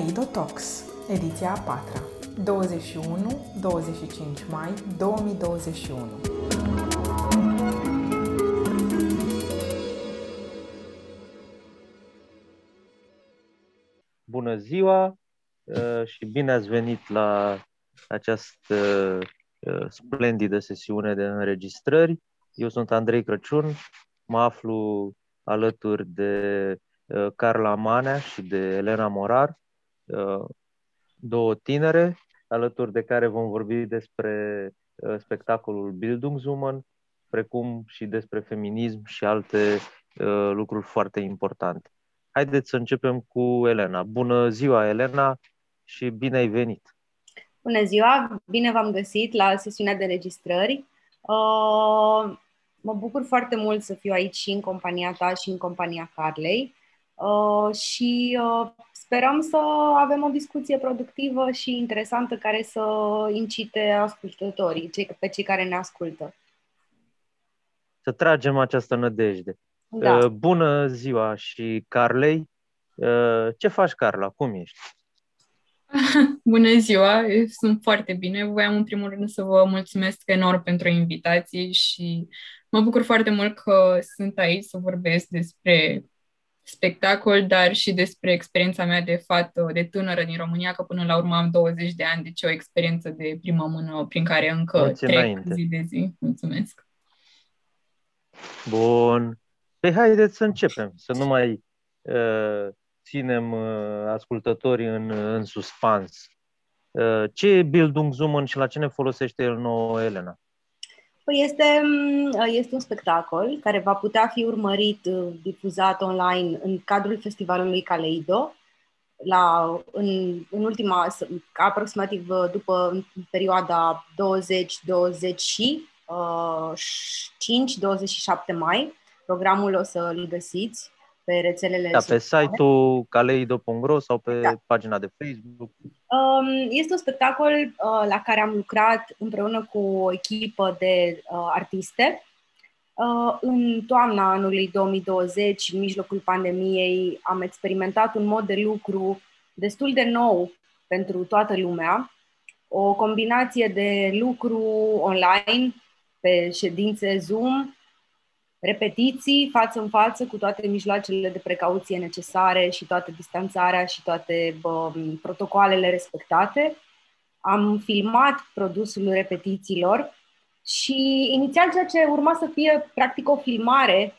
Kaleido Talks, ediția a patra, 21-25 mai 2021. Bună ziua uh, și bine ați venit la această uh, splendidă sesiune de înregistrări. Eu sunt Andrei Crăciun, mă aflu alături de uh, Carla Manea și de Elena Morar, uh, două tinere, alături de care vom vorbi despre uh, spectacolul Bildungswoman, precum și despre feminism și alte lucruri foarte importante. Haideți să începem cu Elena. Bună ziua, Elena, și bine ai venit! Bună ziua, bine v-am găsit la sesiunea de registrări. Uh, mă bucur foarte mult să fiu aici și în compania ta și în compania Carlei uh, și uh, sperăm să avem o discuție productivă și interesantă care să incite ascultătorii, cei, pe cei care ne ascultă. Să tragem această nădejde. Da. Uh, bună ziua și Carlei. Uh, ce faci, Carla? Cum ești? Bună ziua, sunt foarte bine. Voiam în primul rând să vă mulțumesc enorm pentru invitație și mă bucur foarte mult că sunt aici să vorbesc despre spectacol, dar și despre experiența mea de fată, de tânără din România, că până la urmă am 20 de ani, deci o experiență de primă mână prin care încă Mulți trec înainte. zi de zi. Mulțumesc! Bun. Păi haideți să începem, să nu mai uh, ținem uh, ascultătorii în, în suspans. Uh, ce e Bildungswoman și la ce ne folosește el nouă, Elena? Păi este, este un spectacol care va putea fi urmărit, difuzat online în cadrul festivalului Caleido, la, în, în ultima, aproximativ după în perioada 20-25-27 mai. Programul o să îl găsiți pe rețelele Da, pe sociale. site-ul caleido.ro sau pe Da. pagina de Facebook. Um, Este un spectacol uh, la care am lucrat împreună cu o echipă de uh, artiste. Uh, În toamna anului 2020, în mijlocul pandemiei, am experimentat un mod de lucru destul de nou pentru toată lumea, o combinație de lucru online, pe ședințe Zoom, repetiții față în față cu toate mijloacele de precauție necesare și toată distanțarea și toate bă, protocoalele respectate. Am filmat produsul repetițiilor și inițial ceea ce urma să fie practic o filmare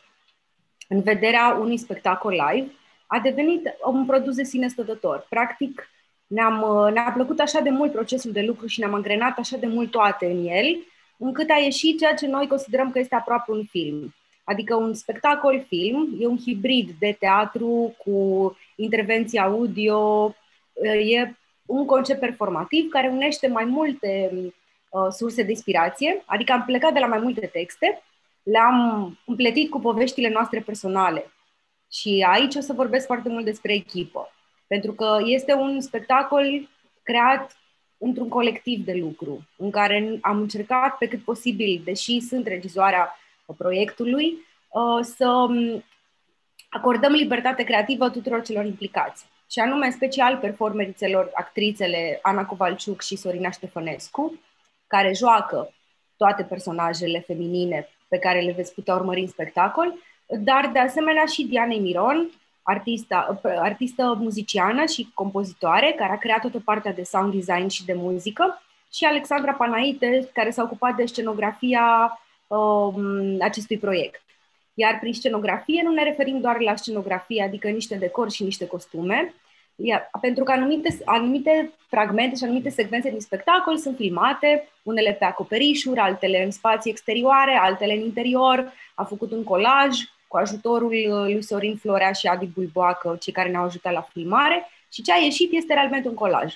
în vederea unui spectacol live a devenit un produs de sine stătător. Practic ne-am, ne-a plăcut așa de mult procesul de lucru și ne-am angrenat așa de mult toate în el, încât a ieșit ceea ce noi considerăm că este aproape un film. Adică un spectacol film, e un hibrid de teatru cu intervenție audio, e un concept performativ care unește mai multe uh, surse de inspirație, adică am plecat de la mai multe texte, le-am împletit cu poveștile noastre personale. Și aici o să vorbesc foarte mult despre echipă, pentru că este un spectacol creat într-un colectiv de lucru, în care am încercat pe cât posibil, deși sunt regizoarea proiectului, să acordăm libertate creativă tuturor celor implicați. Și anume, în special, performerițelor, actrițele Ana Covalciuc și Sorina Ștefănescu, care joacă toate personajele feminine pe care le veți putea urmări în spectacol, dar de asemenea și Dianei Miron, artista, artistă muziciană și compozitoare, care a creat toată partea de sound design și de muzică, și Alexandra Panaite, care s-a ocupat de scenografia um, acestui proiect. Iar prin scenografie nu ne referim doar la scenografie, adică niște decori și niște costume, iar, pentru că anumite, anumite fragmente și anumite secvențe din spectacol sunt filmate, unele pe acoperișuri, altele în spații exterioare, altele în interior. A făcut un colaj cu ajutorul lui Sorin Florea și Adi Bulboacă, cei care ne-au ajutat la filmare, și ce a ieșit este realmente un colaj.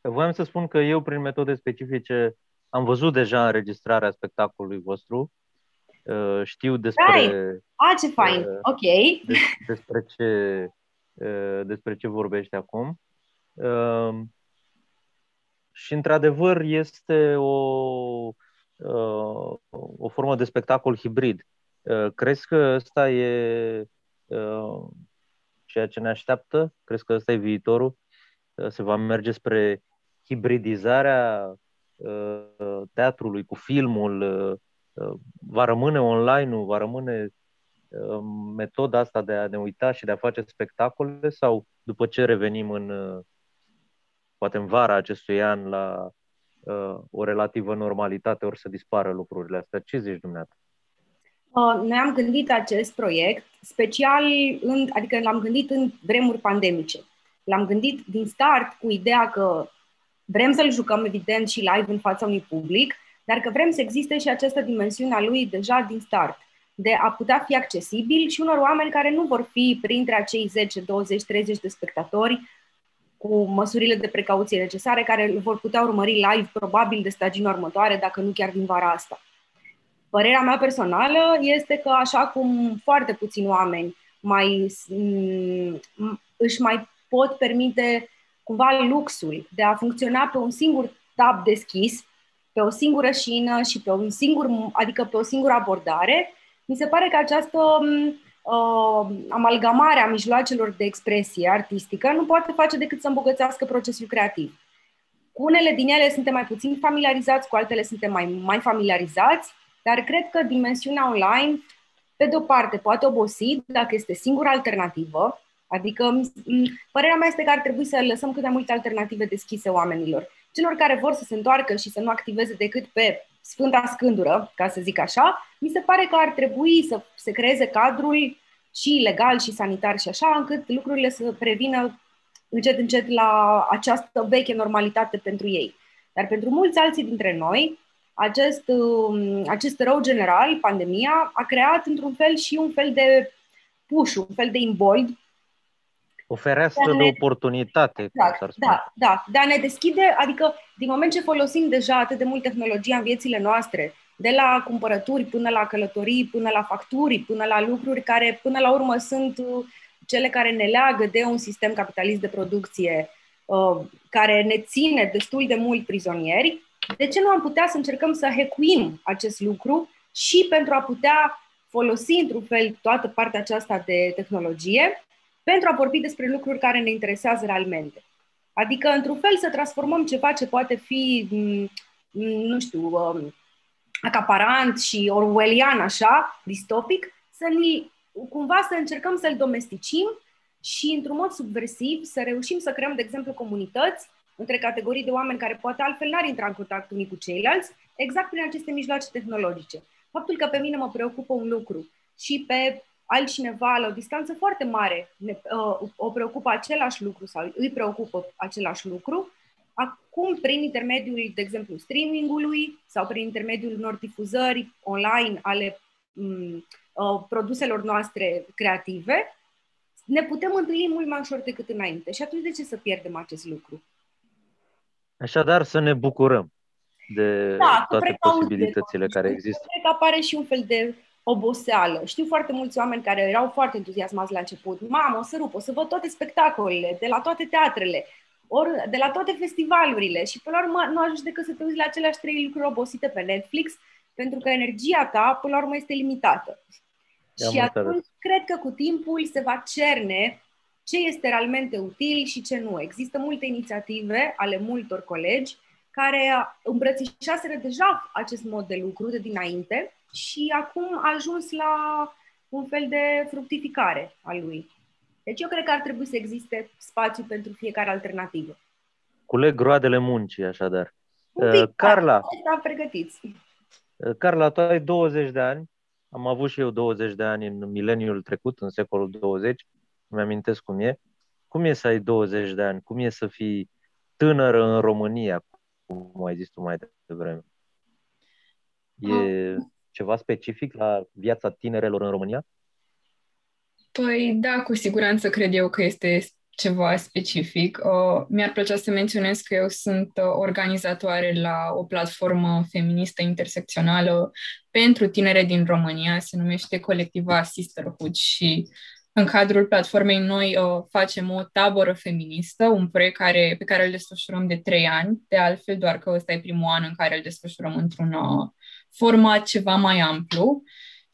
Voiam să spun că eu, prin metode specifice, am văzut deja înregistrarea spectacolului vostru. Știu despre... Right. A, ce fain! Uh, ok. Despre ce, despre ce vorbești acum. Uh, și, într-adevăr, este o, uh, o formă de spectacol hibrid. Crezi că ăsta e ceea ce ne așteaptă? Crezi că ăsta e viitorul? se va merge spre hibridizarea teatrului cu filmul, va rămâne online-ul, va rămâne metoda asta de a ne uita și de a face spectacole sau după ce revenim în poate în vara acestui an la uh, o relativă normalitate, ori să dispară lucrurile astea. Ce zici dumneavoastră? Uh, noi am gândit acest proiect special, în, adică l-am gândit în vremuri pandemice. L-am gândit din start cu ideea că vrem să-l jucăm, evident, și live în fața unui public, dar că vrem să existe și această dimensiune a lui deja din start, de a putea fi accesibil și unor oameni care nu vor fi printre acei 10, 20, 30 de spectatori cu măsurile de precauție necesare, care îl vor putea urmări live probabil de stagina următoare, dacă nu chiar din vara asta. Părerea mea personală este că așa cum foarte puțini oameni mai, își mai pot permite cumva luxul de a funcționa pe un singur tab deschis, pe o singură șină și pe un singur, adică pe o singură abordare, mi se pare că această uh, amalgamarea mijloacelor de expresie artistică nu poate face decât să îmbogățească procesul creativ. Cu unele din ele suntem mai puțin familiarizați, cu altele suntem mai, mai familiarizați, dar cred că dimensiunea online, pe de o parte, poate obosi dacă este singura alternativă, adică părerea mea este că ar trebui să lăsăm cât mai multe alternative deschise oamenilor. Celor care vor să se întoarcă și să nu activeze decât pe Sfânta Scândură, ca să zic așa, mi se pare că ar trebui să se creeze cadrul și legal și sanitar și așa, încât lucrurile să prevină încet, încet la această veche normalitate pentru ei. Dar pentru mulți alții dintre noi, acest, um, acest rău general, pandemia, a creat într-un fel și un fel de push, un fel de imbold o fereastră de, ne... de oportunitate. Exact, da, da, de a ne deschide, adică din moment ce folosim deja atât de mult tehnologia în viețile noastre, de la cumpărături până la călătorii, până la facturi, până la lucruri care până la urmă sunt uh, cele care ne leagă de un sistem capitalist de producție uh, care ne ține destul de mult prizonieri, de ce nu am putea să încercăm să hecuim acest lucru și pentru a putea folosi într-un fel toată partea aceasta de tehnologie pentru a vorbi despre lucruri care ne interesează realmente. Adică, într-un fel, să transformăm ceva ce poate fi, mm, mm, nu știu, um, acaparant și orwellian, așa, distopic, să ni, cumva să încercăm să-l domesticim și, într-un mod subversiv, să reușim să creăm, de exemplu, comunități între categorii de oameni care poate altfel n-ar intra în contact unii cu ceilalți, exact prin aceste mijloace tehnologice. Faptul că pe mine mă preocupă un lucru și pe altcineva la o distanță foarte mare ne, uh, o preocupă același lucru sau îi preocupă același lucru, acum prin intermediul, de exemplu, streamingului sau prin intermediul unor difuzări online ale um, uh, produselor noastre creative, ne putem întâlni mult mai ușor decât înainte. Și atunci de ce să pierdem acest lucru? Așadar, să ne bucurăm de da, toate posibilitățile care există. Cred că apare și un fel de oboseală. Știu foarte mulți oameni care erau foarte entuziasmați la început. Mamă, o să rup, o să văd toate spectacolele, de la toate teatrele, ori de la toate festivalurile și până la urmă nu ajungi decât să te uiți la aceleași trei lucruri obosite pe Netflix, pentru că energia ta până la urmă este limitată. I-am și atunci înțeles. cred că cu timpul se va cerne ce este realmente util și ce nu. Există multe inițiative ale multor colegi care îmbrățișaseră deja acest mod de lucru de dinainte și acum a ajuns la un fel de fructificare a lui. Deci eu cred că ar trebui să existe spațiu pentru fiecare alternativă. Culeg roadele muncii, așadar. Un pic, uh, Carla, da, pregătiți. Uh, Carla, tu ai 20 de ani. Am avut și eu 20 de ani în mileniul trecut, în secolul 20. Îmi amintesc cum e. Cum e să ai 20 de ani? Cum e să fii tânără în România, cum ai zis tu mai devreme? E, ah ceva specific la viața tinerelor în România? Păi da, cu siguranță cred eu că este ceva specific. Uh, mi-ar plăcea să menționez că eu sunt uh, organizatoare la o platformă feministă intersecțională pentru tinere din România, se numește Colectiva Sisterhood și în cadrul platformei noi uh, facem o tabără feministă, un proiect care, pe care îl desfășurăm de trei ani, de altfel doar că ăsta e primul an în care îl desfășurăm într-un uh, format ceva mai amplu.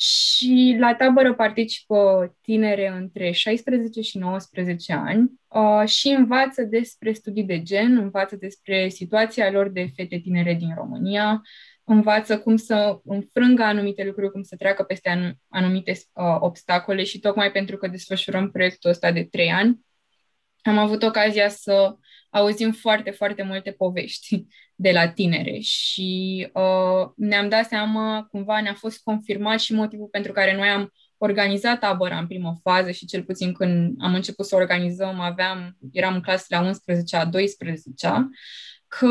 Și la tabără participă tinere între 16 și 19 ani uh, și învață despre studii de gen, învață despre situația lor de fete tinere din România, învață cum să înfrângă anumite lucruri, cum să treacă peste anumite uh, obstacole și tocmai pentru că desfășurăm proiectul ăsta de trei ani, am avut ocazia să auzim foarte, foarte multe povești de la tinere și uh, ne-am dat seama, cumva ne-a fost confirmat și motivul pentru care noi am organizat tabăra în primă fază și cel puțin când am început să organizăm, aveam, eram în clasele a 11 a 12 că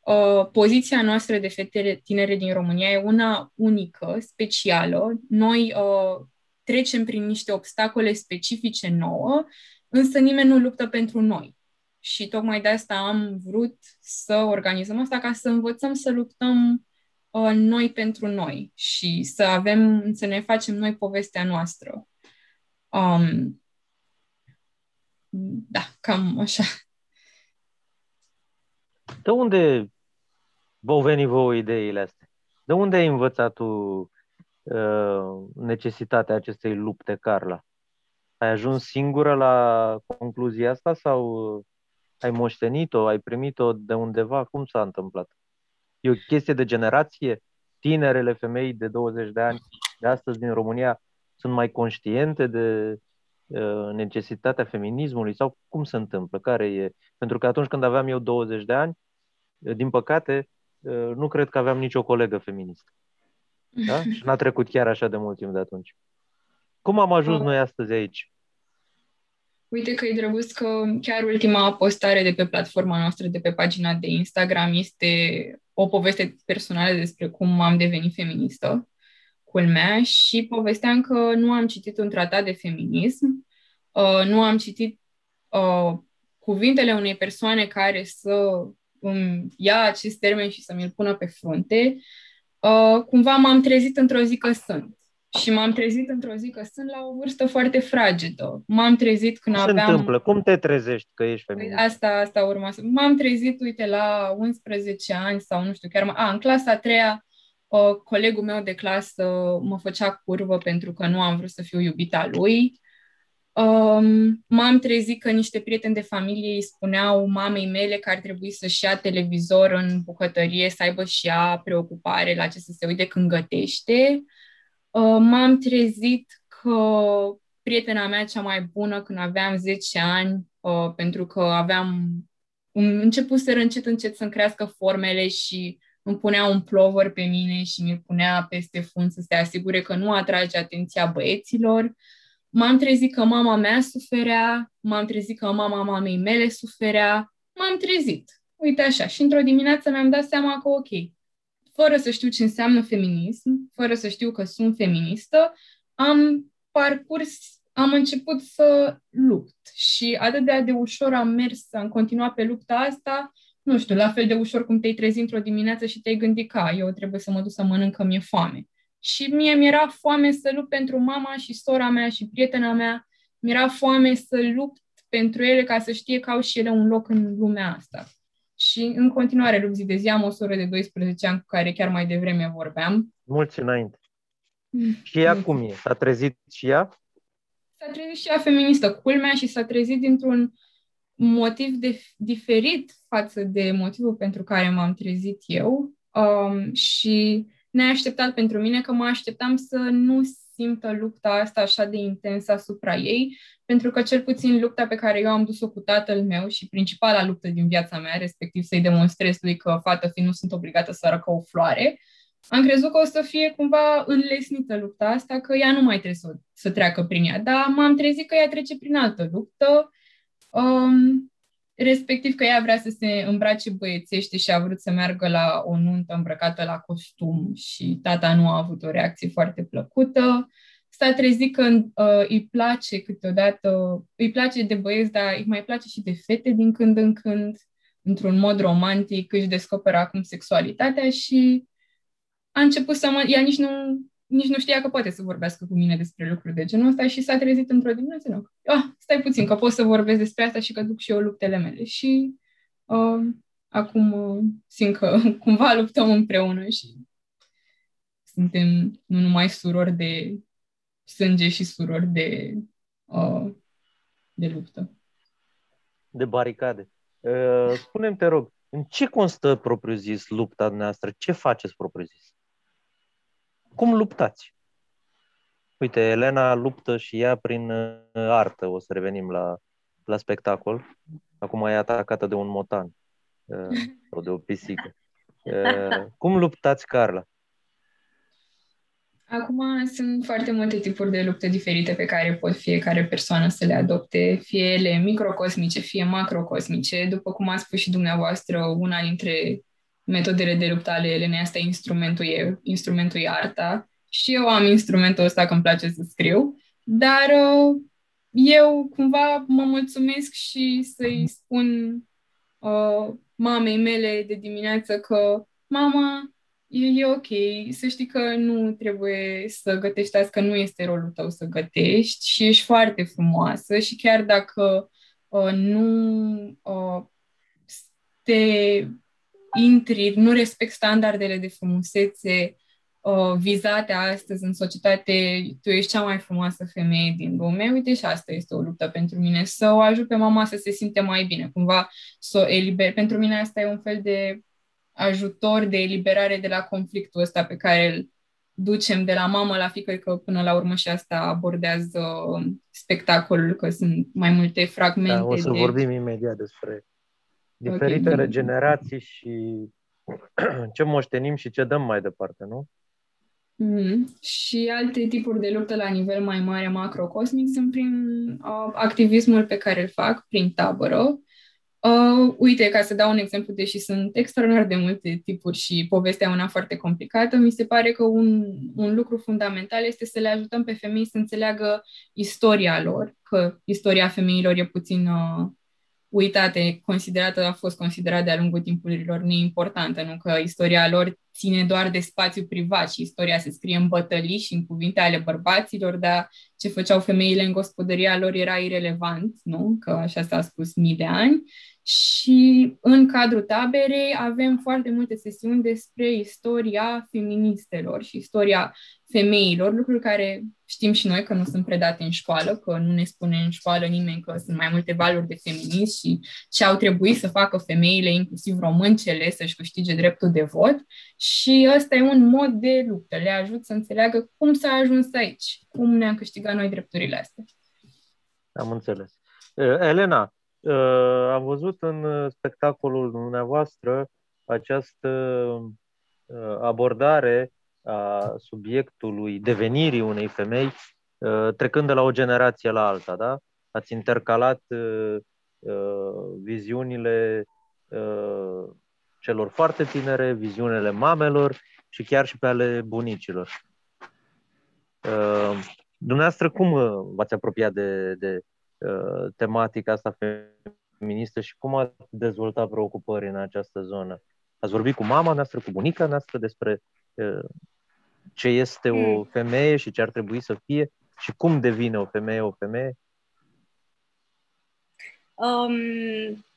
uh, poziția noastră de fete tinere din România e una unică, specială. Noi uh, trecem prin niște obstacole specifice nouă, însă nimeni nu luptă pentru noi. Și tocmai de asta am vrut să organizăm asta ca să învățăm să luptăm uh, noi pentru noi și să avem, să ne facem noi povestea noastră. Um, da, cam așa. De unde v-au venit vouă ideile astea? De unde ai învățat tu uh, necesitatea acestei lupte, Carla? Ai ajuns singură la concluzia asta sau ai moștenit-o, ai primit-o de undeva? Cum s-a întâmplat? E o chestie de generație? Tinerele femei de 20 de ani de astăzi din România sunt mai conștiente de uh, necesitatea feminismului sau cum se întâmplă? Care e? Pentru că atunci când aveam eu 20 de ani, uh, din păcate, uh, nu cred că aveam nicio colegă feministă. Da? Și n-a trecut chiar așa de mult timp de atunci. Cum am ajuns noi astăzi aici? Uite că e drăguț că chiar ultima postare de pe platforma noastră, de pe pagina de Instagram, este o poveste personală despre cum am devenit feministă, culmea, și povesteam că nu am citit un tratat de feminism, uh, nu am citit uh, cuvintele unei persoane care să îmi ia acest termen și să mi-l pună pe frunte. Uh, cumva m-am trezit într-o zi că sunt. Și m-am trezit într-o zi că sunt la o vârstă foarte fragedă. M-am trezit când Cum aveam... se întâmplă? Cum te trezești că ești Păi feminist? Asta, asta urma să... M-am trezit, uite, la 11 ani sau nu știu, chiar... A, în clasa a treia, uh, colegul meu de clasă mă făcea curvă pentru că nu am vrut să fiu iubita lui. Um, m-am trezit că niște prieteni de familie îi spuneau mamei mele că ar trebui să-și ia televizor în bucătărie, să aibă și ea preocupare la ce să se uite când gătește. Uh, m-am trezit că prietena mea cea mai bună când aveam 10 ani, uh, pentru că aveam început să încet încet să-mi crească formele și îmi punea un plover pe mine și mi-l punea peste fund să se asigure că nu atrage atenția băieților. M-am trezit că mama mea suferea, m-am trezit că mama mamei mele suferea, m-am trezit. Uite așa. Și într-o dimineață mi-am dat seama că, ok, fără să știu ce înseamnă feminism, fără să știu că sunt feministă, am parcurs, am început să lupt. Și atât de, de ușor am mers, am continuat pe lupta asta, nu știu, la fel de ușor cum te-ai trezit într-o dimineață și te-ai gândit că eu trebuie să mă duc să mănânc că mi-e foame. Și mie mi-era foame să lupt pentru mama și sora mea și prietena mea, mi-era foame să lupt pentru ele ca să știe că au și ele un loc în lumea asta. Și în continuare lupt zi de zi, am o soră de 12 ani cu care chiar mai devreme vorbeam. Mulți înainte. Și ea cum e? S-a trezit și ea? S-a trezit și ea feministă, culmea, și s-a trezit dintr-un motiv de, diferit față de motivul pentru care m-am trezit eu. Um, și neașteptat pentru mine că mă așteptam să nu simtă lupta asta așa de intensă asupra ei, pentru că cel puțin lupta pe care eu am dus-o cu tatăl meu și principala luptă din viața mea, respectiv să-i demonstrez lui că fată fi nu sunt obligată să arăcă o floare, am crezut că o să fie cumva înlesnită lupta asta, că ea nu mai trebuie să, să treacă prin ea, dar m-am trezit că ea trece prin altă luptă, um, respectiv că ea vrea să se îmbrace băiețește și a vrut să meargă la o nuntă îmbrăcată la costum și tata nu a avut o reacție foarte plăcută. S-a trezit că uh, îi place câteodată, îi place de băieți, dar îi mai place și de fete din când în când, într-un mod romantic, își descoperă acum sexualitatea și a început să mă... Ea nici nu, nici nu știa că poate să vorbească cu mine despre lucruri de genul ăsta și s-a trezit într-o dimineață. Nu. Ah, stai puțin, că pot să vorbesc despre asta și că duc și eu luptele mele. Și uh, acum uh, simt că cumva luptăm împreună și suntem nu numai surori de sânge și surori de, uh, de luptă. De baricade. Uh, spune-mi, te rog, în ce constă propriu-zis lupta noastră? Ce faceți propriu-zis? Cum luptați? Uite, Elena luptă și ea prin uh, artă. O să revenim la, la spectacol. Acum e atacată de un motan uh, sau de o pisică. Uh, cum luptați, Carla? Acum sunt foarte multe tipuri de lupte diferite pe care pot fiecare persoană să le adopte, fie ele microcosmice, fie macrocosmice. După cum a spus și dumneavoastră, una dintre metodele de luptă ale Elenei, asta instrumentul e, instrumentul e arta. Și eu am instrumentul ăsta că îmi place să scriu, dar uh, eu cumva mă mulțumesc și să-i spun uh, mamei mele de dimineață că mama, e, e ok, să știi că nu trebuie să gătești azi, că nu este rolul tău să gătești și ești foarte frumoasă și chiar dacă uh, nu uh, te intri, nu respect standardele de frumusețe uh, vizate astăzi în societate, tu ești cea mai frumoasă femeie din lume, uite și asta este o luptă pentru mine, să o ajut pe mama să se simte mai bine, cumva să o eliber. Pentru mine asta e un fel de ajutor de eliberare de la conflictul ăsta pe care îl ducem de la mamă la fică, că până la urmă și asta abordează spectacolul, că sunt mai multe fragmente. Da, o să de... vorbim imediat despre diferitele okay. generații și ce moștenim și ce dăm mai departe, nu? Mm-hmm. Și alte tipuri de luptă la nivel mai mare, macrocosmic, sunt prin uh, activismul pe care îl fac, prin tabără, Uh, uite, ca să dau un exemplu, deși sunt extraordinar de multe tipuri și povestea una foarte complicată, mi se pare că un, un lucru fundamental este să le ajutăm pe femei să înțeleagă istoria lor, că istoria femeilor e puțin uh, uitată, considerată, a fost considerată de-a lungul timpurilor neimportantă, nu că istoria lor ține doar de spațiu privat și istoria se scrie în bătălii și în cuvinte ale bărbaților, dar ce făceau femeile în gospodăria lor era irelevant, nu? Că așa s-a spus mii de ani. Și în cadrul taberei avem foarte multe sesiuni despre istoria feministelor și istoria femeilor, lucruri care știm și noi că nu sunt predate în școală, că nu ne spune în școală nimeni că sunt mai multe valuri de feminism și ce au trebuit să facă femeile, inclusiv româncele, să-și câștige dreptul de vot. Și ăsta e un mod de luptă. Le ajut să înțeleagă cum s-a ajuns aici, cum ne-am câștigat noi drepturile astea. Am înțeles. Elena, Uh, am văzut în uh, spectacolul dumneavoastră această uh, abordare a subiectului devenirii unei femei trecând de la o generație la alta, da? Ați intercalat viziunile celor foarte tinere, viziunile mamelor și chiar și pe ale bunicilor. Dumneavoastră, cum v-ați apropiat de, de Uh, tematica asta feministă și cum ați dezvoltat preocupări în această zonă? Ați vorbit cu mama noastră, cu bunica noastră despre uh, ce este o hmm. femeie și ce ar trebui să fie și cum devine o femeie o femeie? Um,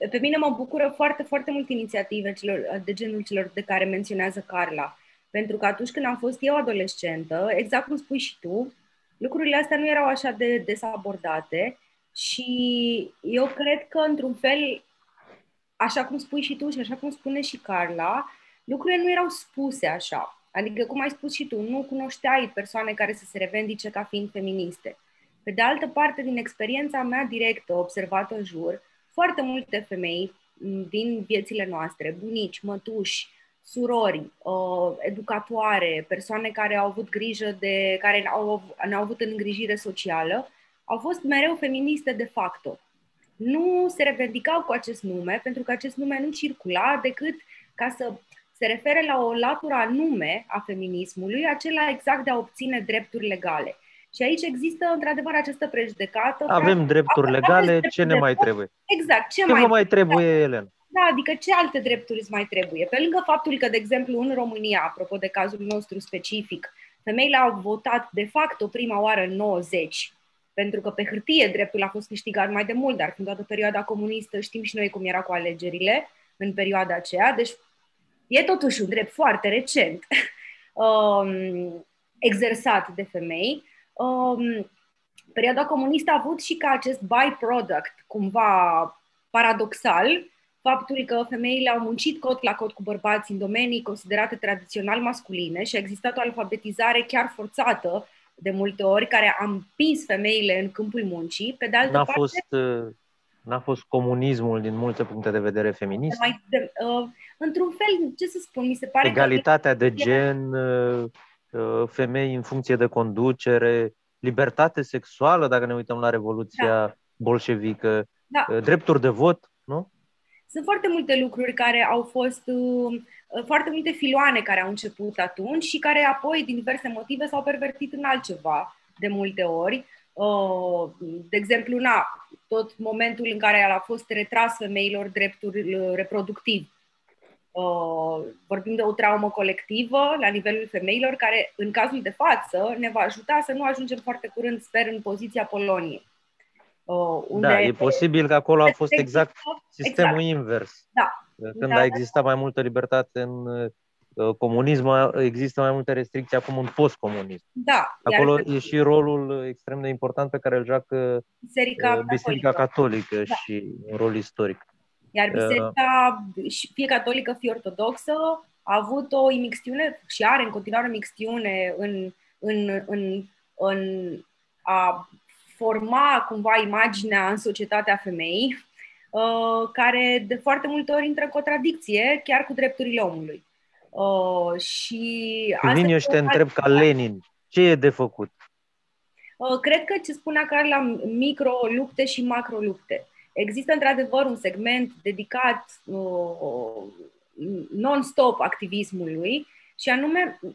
pe mine mă bucură foarte, foarte mult inițiative celor, de genul celor de care menționează Carla. Pentru că atunci când am fost eu adolescentă, exact cum spui și tu, lucrurile astea nu erau așa de des abordate și eu cred că, într-un fel, așa cum spui și tu și așa cum spune și Carla, lucrurile nu erau spuse așa. Adică, cum ai spus și tu, nu cunoșteai persoane care să se revendice ca fiind feministe. Pe de altă parte, din experiența mea directă, observată în jur, foarte multe femei din viețile noastre, bunici, mătuși, surori, uh, educatoare, persoane care au avut grijă de, care au, ne-au avut în îngrijire socială, au fost mereu feministe de facto. Nu se revendicau cu acest nume, pentru că acest nume nu circula decât ca să se refere la o latură anume a feminismului, acela exact de a obține drepturi legale. Și aici există, într-adevăr, această prejudecată. Avem drepturi legale, ce ne mai trebuie? Exact, ce, ce mai, mai trebuie, Elena? Da, adică ce alte drepturi îți mai trebuie? Pe lângă faptul că, de exemplu, în România, apropo de cazul nostru specific, femeile au votat de fapt o prima oară în 90 pentru că pe hârtie dreptul a fost câștigat mai de mult, dar când toată perioada comunistă știm și noi cum era cu alegerile în perioada aceea, deci e totuși un drept foarte recent. um, exersat de femei. Um, perioada comunistă a avut și ca acest byproduct, cumva paradoxal, faptul că femeile au muncit cot la cot cu bărbați în domenii considerate tradițional masculine și a existat o alfabetizare chiar forțată de multe ori, care a împins femeile în câmpul muncii. Pe de altă N-a parte, fost, uh, n-a fost comunismul din multe puncte de vedere feminist. mai, de, uh, într-un fel, ce să spun, mi se pare Egalitatea de gen, uh, uh, femei în funcție de conducere, libertate sexuală, dacă ne uităm la Revoluția Da. bolșevică, Da. uh, drepturi de vot, nu? Sunt foarte multe lucruri care au fost, uh, foarte multe filoane care au început atunci și care apoi, din diverse motive, s-au pervertit în altceva de multe ori. Uh, De exemplu, na, tot momentul în care a fost retras femeilor dreptul uh, reproductiv. Uh, Vorbim de o traumă colectivă la nivelul femeilor, care, în cazul de față, ne va ajuta să nu ajungem foarte curând, sper, în poziția Poloniei. Uh, Unde Da, e posibil că acolo a fost exact există- sistemul invers. Da. Când Da, a da. existat mai multă libertate în uh, comunism, a- există mai multe restricții acum în postcomunism. Da, Acolo iar e și rolul extrem de important pe care îl joacă Biserica, uh, Biserica Catolică. Catolică Da. și un rol istoric. Iar biserica, și fie catolică, fie ortodoxă, a avut o imixtiune și are în continuare o imixtiune în, în, în, în a forma cumva imaginea în societatea femeii, uh, care de foarte multe ori intră în contradicție chiar cu drepturile omului. Uh, și Când vin eu și te este- întreb ca Lenin, ce e de făcut? Uh, Cred că ce spunea Carla, micro-lupte și macro-lupte. Există într-adevăr un segment dedicat uh, non-stop activismului și anume uh,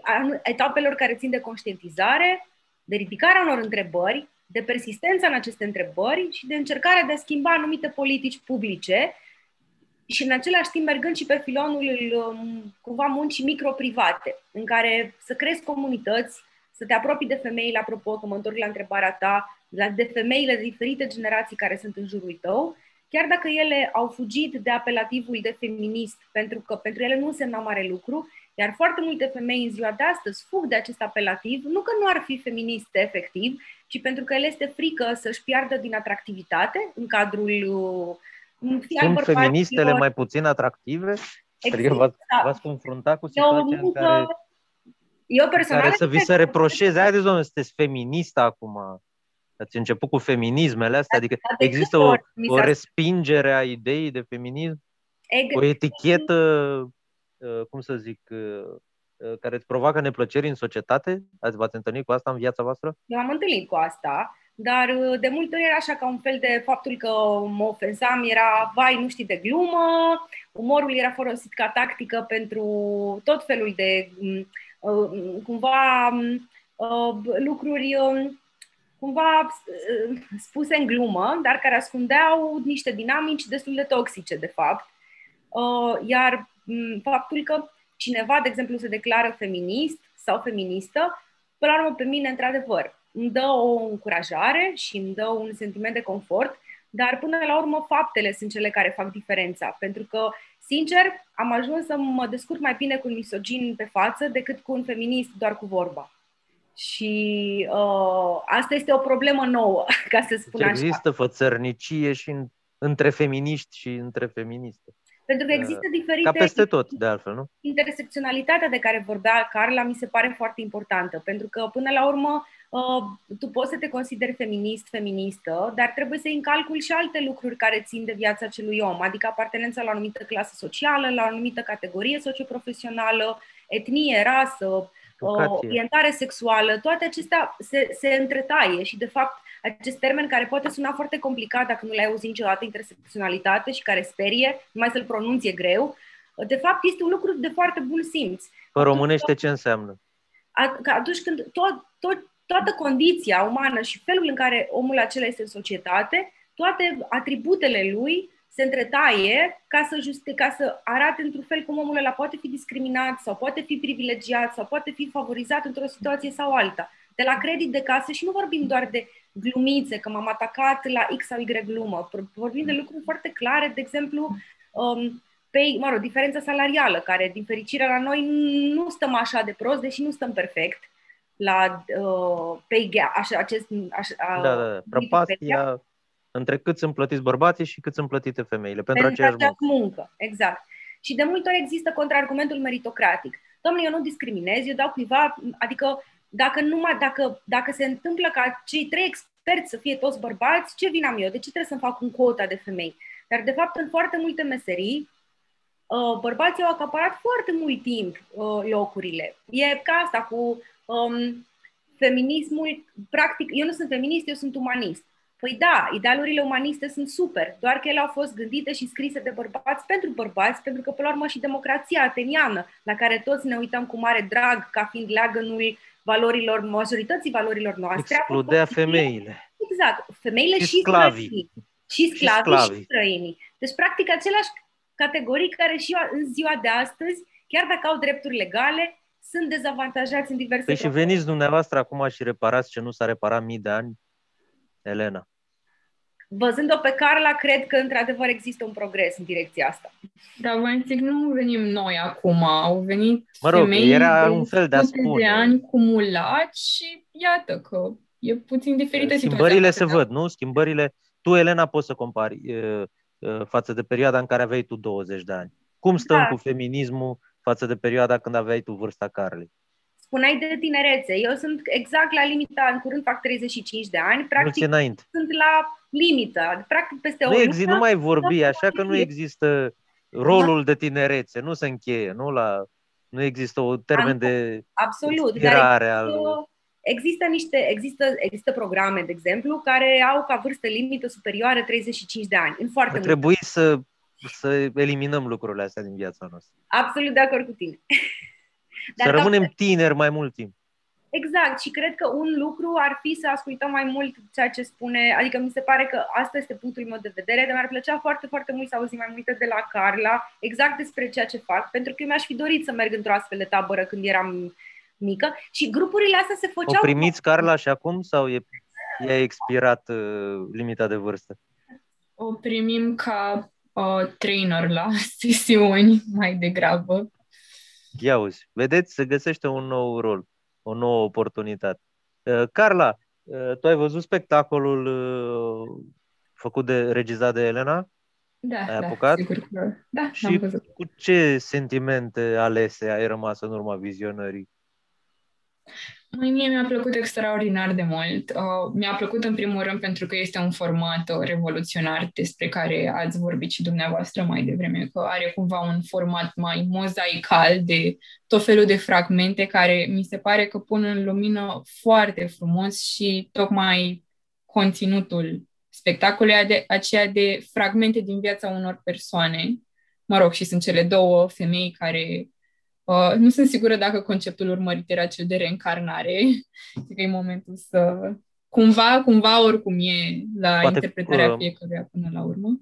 anu- etapelor care țin de conștientizare, de ridicarea unor întrebări, de persistența în aceste întrebări și de încercarea de a schimba anumite politici publice și în același timp mergând și pe filonul um, cumva muncii micro-private, în care să crezi comunități, să te apropii de femei, apropo, că mă întorc la întrebarea ta, la- de femeile de diferite generații care sunt în jurul tău, chiar dacă ele au fugit de apelativul de feminist, pentru că pentru ele nu însemna mare lucru, iar foarte multe femei în ziua de astăzi fug de acest apelativ, nu că nu ar fi feministe efectiv, ci pentru că ele este frică să-și piardă din atractivitate în cadrul uh, fie al Sunt bărbaților, feministele mai puțin atractive? Adică Exact, v-ați, da. v-ați confruntat cu E o situația în muncă- care, Eu în personal care să vi se reproșeze, haideți domnule, sunteți feministă acum, ați început cu feminismele astea, adică Dar de există câte o, ori mi o s-a respingere a ideii de feminism, Ex- o etichetă, uh, cum să zic, uh, uh, care îți provoacă neplăceri în societate? Ați v-ați întâlnit cu asta în viața voastră? Eu am întâlnit cu asta, dar uh, de multe ori era așa ca un fel de faptul că mă ofensam, era, vai, nu știi de glumă, umorul era folosit ca tactică pentru tot felul de, um, uh, cumva, um, uh, lucruri um, cumva uh, spuse în glumă, dar care ascundeau niște dinamici destul de toxice, de fapt. Uh, Iar um, faptul că cineva, de exemplu, se declară feminist sau feministă, până la urmă, pe mine, într-adevăr, îmi dă o încurajare și îmi dă un sentiment de confort, dar până la urmă faptele sunt cele care fac diferența. Pentru că, sincer, am ajuns să mă descurc mai bine cu un misogin pe față decât cu un feminist doar cu vorba. Și uh, asta este o problemă nouă, ca să spun Deci așa. există fățărnicie și în, între feminiști și între feministe. Pentru că există diferite Ca peste tot, de altfel, nu? intersecționalitatea de care vorbea Carla mi se pare foarte importantă, pentru că până la urmă uh, tu poți să te consideri feminist, feministă, dar trebuie să iei în calcul și alte lucruri care țin de viața acelui om, adică apartenența la o anumită clasă socială, la o anumită categorie socioprofesională, etnie, rasă, uh, Vocație. orientare sexuală, toate acestea se, se întretaie și de fapt acest termen care poate suna foarte complicat dacă nu l-ai auzit niciodată, intersecționalitate și care sperie, numai să-l pronunți e greu, de fapt este un lucru de foarte bun simț. Pe românește ce înseamnă? A- Că atunci când tot, tot, toată condiția umană și felul în care omul acela este în societate, toate atributele lui se întretaie ca să, juste, ca să arate într-un fel cum omul ăla poate fi discriminat sau poate fi privilegiat sau poate fi favorizat într-o situație sau alta. De la credit de casă și nu vorbim doar de glumițe, că m-am atacat la X sau Y glumă. Vorbim de lucruri foarte clare, de exemplu, um, pay, mă rog, diferența salarială, care, din fericire, la noi nu stăm așa de prost, deși nu stăm perfect la uh, pay gap, așa, acest... Așa, da, da, da. Prăpastia între cât sunt plătiți bărbații și cât sunt plătite femeile pentru, pentru aceeași aceeași muncă. muncă. Exact. Și de multe ori există contraargumentul meritocratic. Domnule, eu nu discriminez, eu dau cuiva, adică dacă, numai, dacă, dacă se întâmplă ca cei trei experți să fie toți bărbați, ce vin am eu? De ce trebuie să-mi fac un quota de femei? Dar, de fapt, în foarte multe meserii, uh, bărbații au acaparat foarte mult timp uh, locurile. E ca asta cu um, feminismul, practic, eu nu sunt feminist, eu sunt umanist. Păi da, idealurile umaniste sunt super, doar că ele au fost gândite și scrise de bărbați pentru bărbați, pentru că, pe la urmă, și democrația ateniană, la care toți ne uităm cu mare drag ca fiind leagănul valorilor, majorității valorilor noastre. Excludea femeile. Exact, femeile și, Și sclavii. străinii. Și sclavii și, sclavii. și străinii. Deci, practic, aceleași categorii care și în ziua de astăzi, chiar dacă au drepturi legale, sunt dezavantajați în diverse Păi și proporții. veniți dumneavoastră acum și reparați ce nu s-a reparat mii de ani, Elena. Văzând-o pe Carla, cred că într-adevăr există un progres în direcția asta. Da, vă zic, nu venim noi acum, au venit Mă rog, femei era de un fel de a sute spune. de ani cumulat și iată că e puțin diferită Schimbările se situația. văd, nu? Schimbările... Tu, Elena, poți să compari e, e, față de perioada în care aveai tu 20 de ani. Cum stăm Da. cu feminismul față de perioada când aveai tu vârsta Carlei? Spuneai de tinerețe. Eu sunt exact la limita, în curând fac 35 de ani, Mulți practic înainte. sunt la limită. Practic peste o Nu, lună, exi, nu mai vorbi, da, așa că nu da. există rolul de tinerețe, nu se încheie, nu la... Nu există o termen Am- de Absolut. Dar expirare al... există, există, niște, există, există programe, de exemplu, care au ca vârstă limită superioară 35 de ani. În foarte Ar mult. trebui să, să eliminăm lucrurile astea din viața noastră. Absolut de acord cu tine. Să da, rămânem tineri mai mult timp. Exact, și cred că un lucru ar fi să ascultăm mai mult ceea ce spune, adică mi se pare că asta este punctul meu de vedere, dar mi-ar plăcea foarte, foarte mult să auzim mai multe de la Carla, exact despre ceea ce fac, pentru că eu mi-aș fi dorit să merg într-o astfel de tabără când eram mică și grupurile astea se O făceau... primiți, Carla, și acum sau e, e expirat uh, limita de vârstă? O primim ca uh, trainer la sesiuni mai degrabă. Ia uzi, vedeți, se găsește un nou rol, o nouă oportunitate. Uh, Carla, uh, tu ai văzut spectacolul uh, făcut de regizat de Elena? Da, Ai da, apucat? sigur că da, Și am văzut. cu ce sentimente alese ai rămas în urma vizionării? Măi, mie mi-a plăcut extraordinar de mult. Uh, mi-a plăcut în primul rând pentru că este un format uh, revoluționar despre care ați vorbit și dumneavoastră mai devreme, că are cumva un format mai mozaical de tot felul de fragmente care mi se pare că pun în lumină foarte frumos și tocmai conținutul spectacolului de aceea de fragmente din viața unor persoane. Mă rog, și sunt cele două femei care Uh, nu sunt sigură dacă conceptul urmărit era cel de reîncarnare. Cred că e momentul să... Cumva, cumva, oricum e la Poate, interpretarea uh, fiecăruia până la urmă.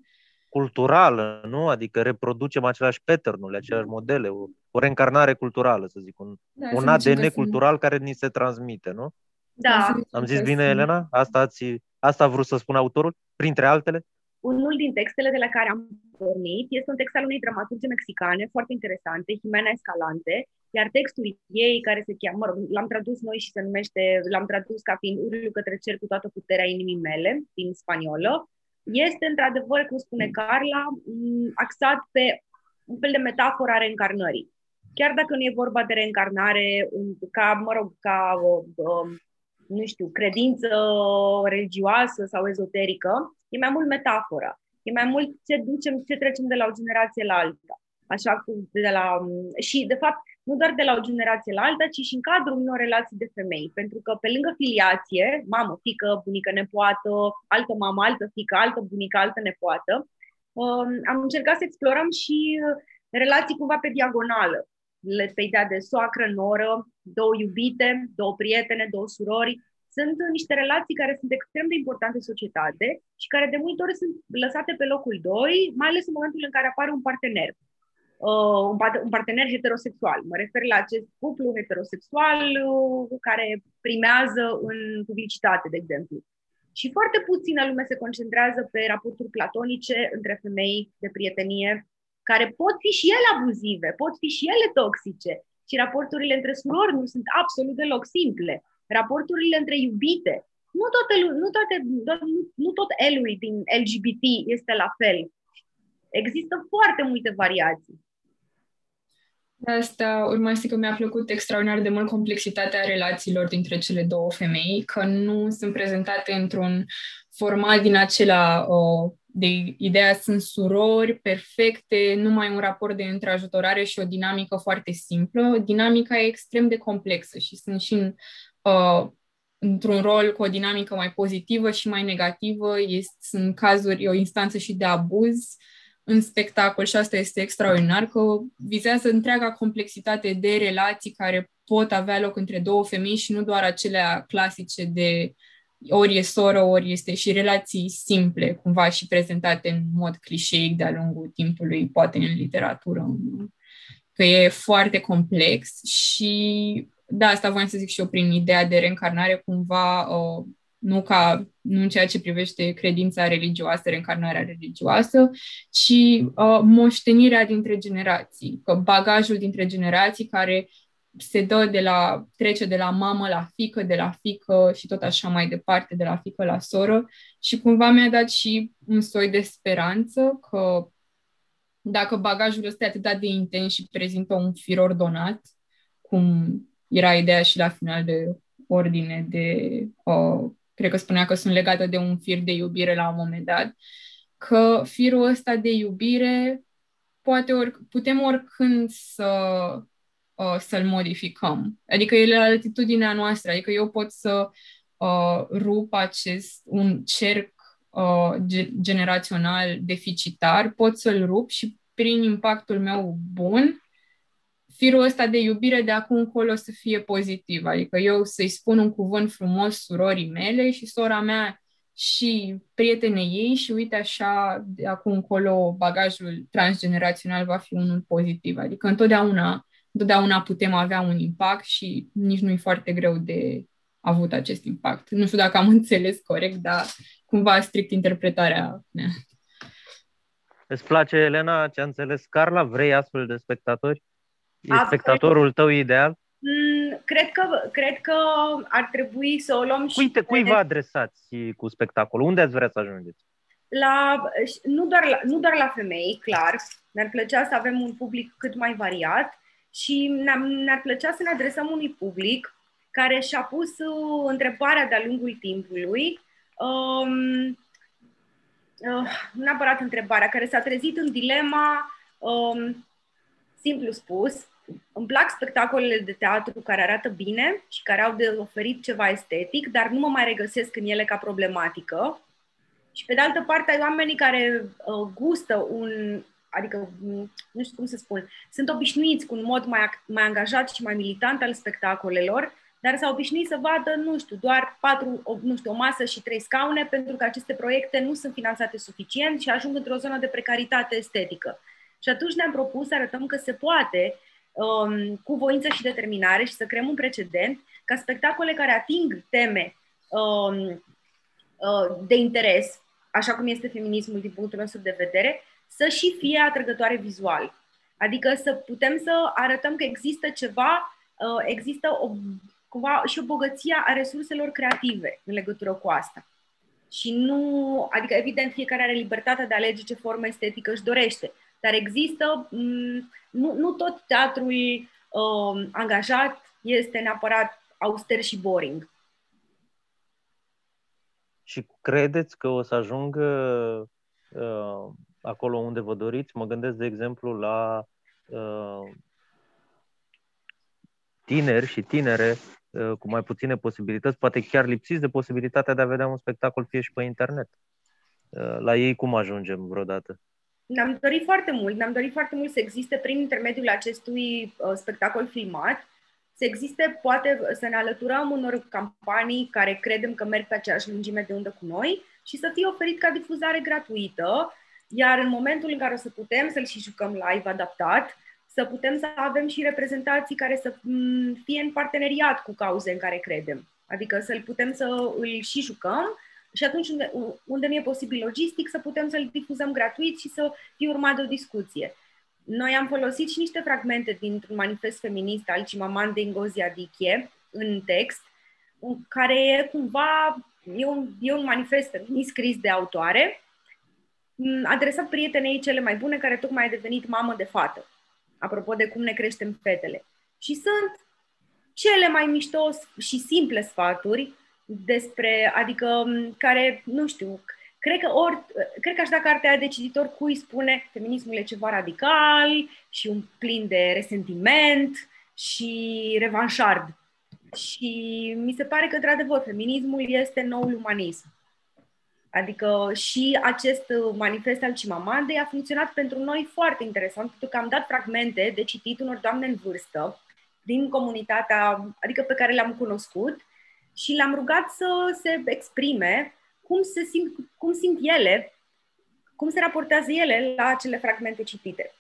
Culturală, nu? Adică reproducem același pattern aceleași modele, o, o reîncarnare culturală, să zic, un, Da, un să zicem ADN că sunt- cultural care ni se transmite, nu? Da, să zicem Am că zis bine, sunt- Elena? Asta, ați, asta a vrut să spună autorul, printre altele? Unul din textele de la care am pornit este un text al unei dramaturge mexicane foarte interesante, Jimena Escalante, iar textul ei, care se cheamă, mă rog, l-am tradus noi și se numește, l-am tradus ca fiind Urlu către cer cu toată puterea inimii mele, din spaniolă, este într-adevăr, cum spune Carla, m, axat pe un fel de metaforă a reîncarnării. Chiar dacă nu e vorba de reîncarnare un- ca, mă rog, ca, uh, um, nu știu, credință religioasă sau ezoterică, e mai mult metaforă. E mai mult ce ducem, ce trecem de la o generație la alta. Așa cum de la, și, de fapt, nu doar de la o generație la alta, ci și în cadrul unor relații de femei. Pentru că pe lângă filiație, mamă, fică, bunică, nepoată, altă mamă, altă fică, altă bunică, altă nepoată, um, am încercat să explorăm și uh, relații cumva pe diagonală. Le- Pe ideea de soacră, noră, două iubite, două prietene, două surori, sunt niște relații care sunt extrem de importante în societate și care de multe ori sunt lăsate pe locul 2, mai ales în momentul în care apare un partener. Uh, un, pat- un partener heterosexual. Mă refer la acest cuplu heterosexual uh, care primează în publicitate, de exemplu. Și foarte puțină lume se concentrează pe raporturi platonice între femei de prietenie care pot fi și ele abuzive, pot fi și ele toxice. Și raporturile între surori nu sunt absolut deloc simple. Raporturile între iubite. Nu, toate, nu, toate, nu, nu tot elul din LGBT este la fel. Există foarte multe variații. De asta urma să că mi-a plăcut extraordinar de mult complexitatea relațiilor dintre cele două femei, că nu sunt prezentate într-un format din acela o, de ideea sunt surori perfecte, numai un raport de întrajutorare și o dinamică foarte simplă. Dinamica e extrem de complexă și sunt și în, uh, într-un rol cu o dinamică mai pozitivă și mai negativă. Este, sunt cazuri, o instanță și de abuz, uh, în spectacol și asta este extraordinar, că vizează întreaga complexitate de relații care pot avea loc între două femei și nu doar acelea clasice de ori e soră, ori este și relații simple, cumva și prezentate în mod clișeic de-a lungul timpului, poate în literatură, că e foarte complex și da, asta voiam să zic și eu prin ideea de reîncarnare, cumva uh, nu ca nu în ceea ce privește credința religioasă, reîncarnarea religioasă, ci uh, moștenirea dintre generații, că bagajul dintre generații care se dă de la, trece de la mamă la fică, de la fică și tot așa mai departe, de la fică la soră. Și cumva mi-a dat și un soi de speranță că dacă bagajul ăsta e atât de intens și prezintă un fir ordonat, cum era ideea și la final de ordine de uh, cred că spunea că sunt legată de un fir de iubire la un moment dat, că firul ăsta de iubire poate ori, putem oricând să uh, să-l modificăm. Adică e la atitudinea noastră, adică eu pot să uh, rup acest un cerc uh, generațional deficitar, pot să-l rup și prin impactul meu bun firul ăsta de iubire de acum încolo să fie pozitiv. Adică eu să-i spun un cuvânt frumos surorii mele și sora mea și prietenei ei și uite așa, de acum încolo bagajul transgenerațional va fi unul pozitiv. Adică întotdeauna, întotdeauna putem avea un impact și nici nu e foarte greu de avut acest impact. Nu știu dacă am înțeles corect, dar cumva strict interpretarea mea. Îți place, Elena, ce a înțeles Carla? Vrei astfel de spectatori? E spectatorul tău ideal? Mm, cred că, cred că ar trebui să o luăm cui, și... Te, cui vă adresați cu spectacolul? Unde ați vrea să ajungeți? La, nu, doar la, nu doar la femei, clar. Ne-ar plăcea să avem un public cât mai variat și ne-ar, ne-ar plăcea să ne adresăm unui public care și-a pus uh, întrebarea de-a lungul timpului, um, uh, nu neapărat întrebarea, care s-a trezit în dilema, um, simplu spus, îmi plac spectacolele de teatru care arată bine și care au de oferit ceva estetic, dar nu mă mai regăsesc în ele ca problematică. Și pe de altă parte, ai oamenii care uh, gustă un, adică, mm, nu știu cum să spun, sunt obișnuiți cu un mod mai, mai angajat și mai militant al spectacolelor, dar s-au obișnuit să vadă, nu știu, doar patru, o, nu știu, o masă și trei scaune, pentru că aceste proiecte nu sunt finanțate suficient și ajung într-o zonă de precaritate estetică. Și atunci ne-am propus să arătăm că se poate um, cu voință și determinare și să creăm un precedent ca spectacole care ating teme um, uh, de interes, așa cum este feminismul din punctul nostru de vedere, să și fie atrăgătoare vizual. Adică să putem să arătăm că există ceva, uh, există o, cumva și o bogăție a resurselor creative în legătură cu asta. Și nu, adică evident fiecare are libertatea de a alege ce formă estetică își dorește, dar există, mm, nu, nu tot teatrul uh, angajat este neapărat auster și boring. Și credeți că o să ajungă uh, acolo unde vă doriți? Mă gândesc, de exemplu, la uh, tineri și tinere uh, cu mai puține posibilități, poate chiar lipsiți de posibilitatea de a vedea un spectacol fie și pe internet. Uh, la ei cum ajungem vreodată? Ne-am dorit foarte mult, ne-am dorit foarte mult să existe prin intermediul acestui uh, spectacol filmat, să existe, poate să ne alăturăm unor campanii care credem că merg pe aceeași lungime de undă cu noi și să fie oferit ca difuzare gratuită, iar în momentul în care o să putem să-l și jucăm live adaptat, să putem să avem și reprezentații care să mm, fie în parteneriat cu cauze în care credem. Adică să-l putem să îl și jucăm și atunci unde, unde nu e posibil logistic să putem să-l difuzăm gratuit și să fie urmat de o discuție. noi am folosit și niște fragmente dintr-un manifest feminist al Chimamanda Ngozi Adichie în text, care e cumva e un, e un manifest feminist scris de autoare, adresat prietenei cele mai bune, care tocmai a devenit mamă de fată. Apropo de cum ne creștem fetele. Și sunt cele mai mișto și simple sfaturi despre, adică, care, nu știu, cred că, ori, cred că aș da cartea de cititor cui spune feminismul e ceva radical și un plin de resentiment și revanșard. Și mi se pare că, într-adevăr, feminismul este noul umanism. Adică și acest manifest al Cimamandei a funcționat pentru noi foarte interesant, pentru că am dat fragmente de citit unor doamne în vârstă din comunitatea, adică pe care le-am cunoscut și le-am rugat să se exprime cum, se simt, cum simt ele, cum se raportează ele la acele fragmente citite.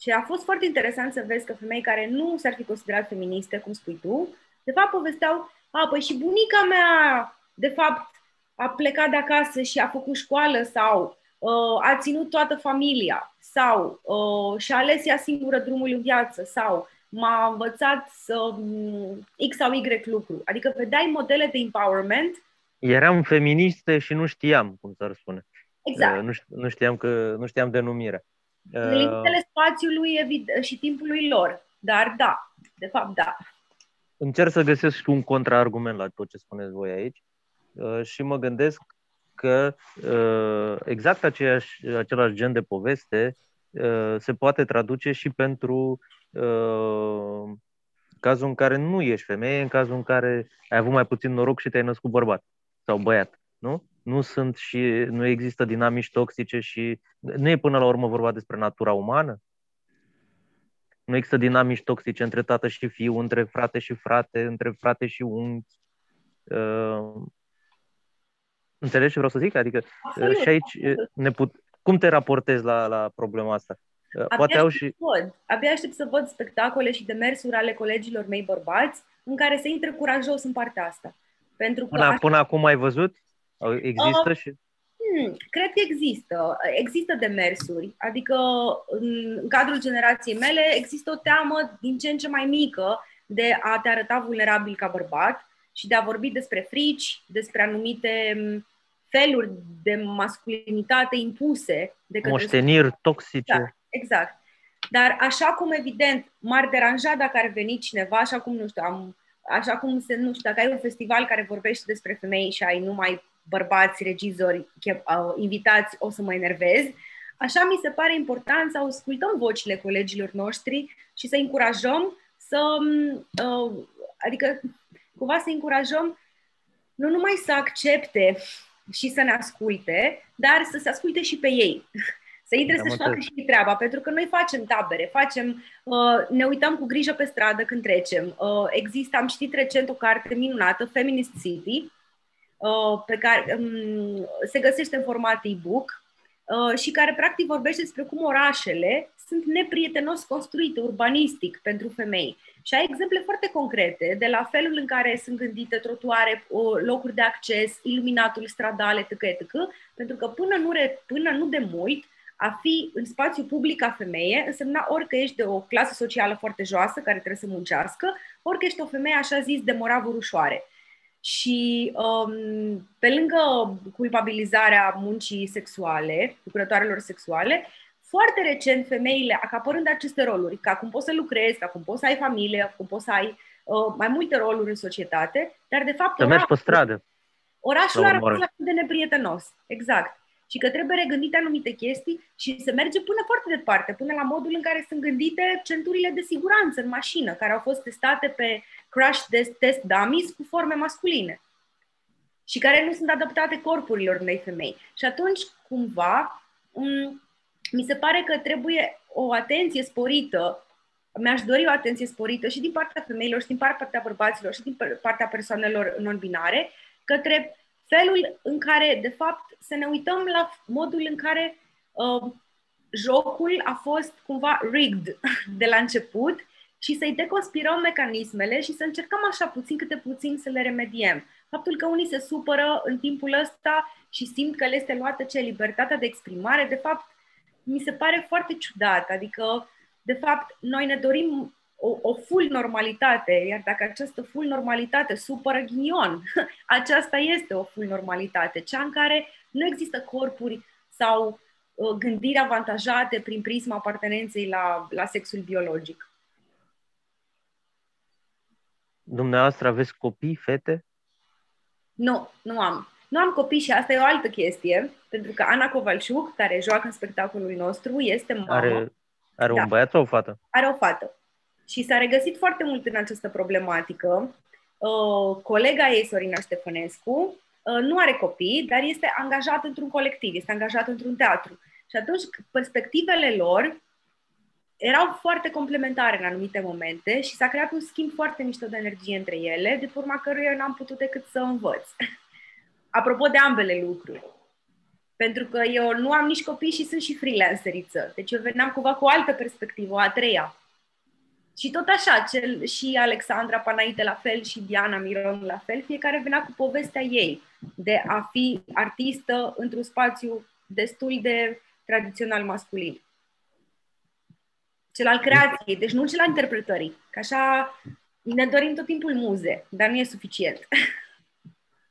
Și a fost foarte interesant să vezi că femei care nu s-ar fi considerat feministe, cum spui tu, de fapt povesteau, a, păi și bunica mea, de fapt, a plecat de acasă și a făcut școală sau uh, a ținut toată familia sau uh, și-a ales ea singură drumul în viață sau m-a învățat să mm, X sau Y lucru. Adică vedeai modele de empowerment. Eram feministe și nu știam cum să spune. Exact. Uh, nu, nu, știam că, nu știam denumirea. Uh... Limitele spațiului și timpului lor. Dar da, de fapt da. Încerc să găsesc și un contraargument la tot ce spuneți voi aici uh, și mă gândesc că uh, exact aceeași, același gen de poveste uh, se poate traduce și pentru Uh, cazul în care nu ești femeie, în cazul în care ai avut mai puțin noroc și te-ai născut bărbat sau băiat, nu? Nu sunt și nu există dinamici toxice și nu e până la urmă vorba despre natura umană. Nu există dinamici toxice între tată și fiu, între frate și frate, între frate și unchi. Uh, înțelegi ce vreau să zic? Adică uh, și aici uh, ne put... cum te raportezi la, la problema asta? Abia Poate au și... Văd. Abia aștept să văd spectacole și demersuri ale colegilor mei bărbați în care se intre curajos în partea asta. Pentru că până, așa... până acum ai văzut? Există uh, și... Hmm, cred că există. Există demersuri. Adică în cadrul generației mele există o teamă din ce în ce mai mică de a te arăta vulnerabil ca bărbat și de a vorbi despre frici, despre anumite hmm, feluri de masculinitate impuse de către moșteniri toxice. Da exact. Dar așa cum, evident, m-ar deranja dacă ar veni cineva, așa cum, nu știu, am, așa cum se, nu știu, dacă ai un festival care vorbește despre femei și ai numai bărbați, regizori, invitați, o să mă enervez. Așa mi se pare important să ascultăm vocile colegilor noștri și să încurajăm să, uh, adică cumva să încurajăm nu numai să accepte și să ne asculte, dar să se asculte și pe ei. Să intre să-și facă și treaba, pentru că noi facem tabere, facem, uh, ne uităm cu grijă pe stradă când trecem. Uh, există, am citit recent o carte minunată, Feminist City, uh, pe care um, se găsește în format e-book uh, și care practic vorbește despre cum orașele sunt neprietenos construite urbanistic pentru femei. Și ai exemple foarte concrete de la felul în care sunt gândite trotuare, locuri de acces, iluminatul stradale, etc., etc., pentru că până nu, re, până nu de mult, a fi în spațiu public ca femeie însemna ori că ești de o clasă socială foarte joasă, care trebuie să muncească, ori că ești o femeie, așa zis, de moravuri ușoare. Și um, pe lângă culpabilizarea muncii sexuale, lucrătoarelor sexuale, foarte recent femeile, acapărând aceste roluri, ca cum poți să lucrezi, ca cum poți să ai familie, ca cum poți să ai uh, mai multe roluri în societate, dar de fapt... Să mergi pe stradă. Orașul arată de neprietenos, exact și că trebuie regândite anumite chestii și se merge până foarte departe, până la modul în care sunt gândite centurile de siguranță în mașină, care au fost testate pe crash test dummies cu forme masculine și care nu sunt adaptate corpurilor unei femei. Și atunci, cumva, mi se pare că trebuie o atenție sporită, mi-aș dori o atenție sporită și din partea femeilor, și din partea bărbaților, și din partea persoanelor non-binare, către felul în care, de fapt, să ne uităm la modul în care uh, jocul a fost cumva rigged de la început și să-i deconspirăm mecanismele și să încercăm așa puțin câte puțin să le remediem. Faptul că unii se supără în timpul ăsta și simt că le este luată ce libertatea de exprimare, de fapt, mi se pare foarte ciudat. Adică De fapt, noi ne dorim o, o full normalitate, iar dacă această full normalitate supără ghinion, aceasta este o full normalitate, cea în care nu există corpuri sau uh, gândiri avantajate prin prisma apartenenței la, la sexul biologic. Dumneavoastră aveți copii, fete? Nu, nu am. Nu am copii și asta e o altă chestie, pentru că Ana Covalciuc, care joacă în spectacolul nostru, este mamă. Are, are Da. un băiat sau o fată? Are o fată. Și s-a regăsit foarte mult în această problematică. Uh, colega ei, Sorina Ștefănescu, uh, nu are copii, dar este angajată într-un colectiv, este angajată într-un teatru. Și atunci perspectivele lor erau foarte complementare în anumite momente și s-a creat un schimb foarte mișto de energie între ele, de pe urma căruia eu n-am putut decât să învăț. Apropo de ambele lucruri. Pentru că eu nu am nici copii și sunt și freelanceriță. Deci eu veneam cumva cu o altă perspectivă, a treia. Și tot așa, cel, și Alexandra Panaite la fel și Diana Miron la fel, fiecare venea cu povestea ei de a fi artistă într-un spațiu destul de tradițional masculin. Cel al creației, deci nu cel al interpretării. Că așa ne dorim tot timpul muze, dar nu e suficient.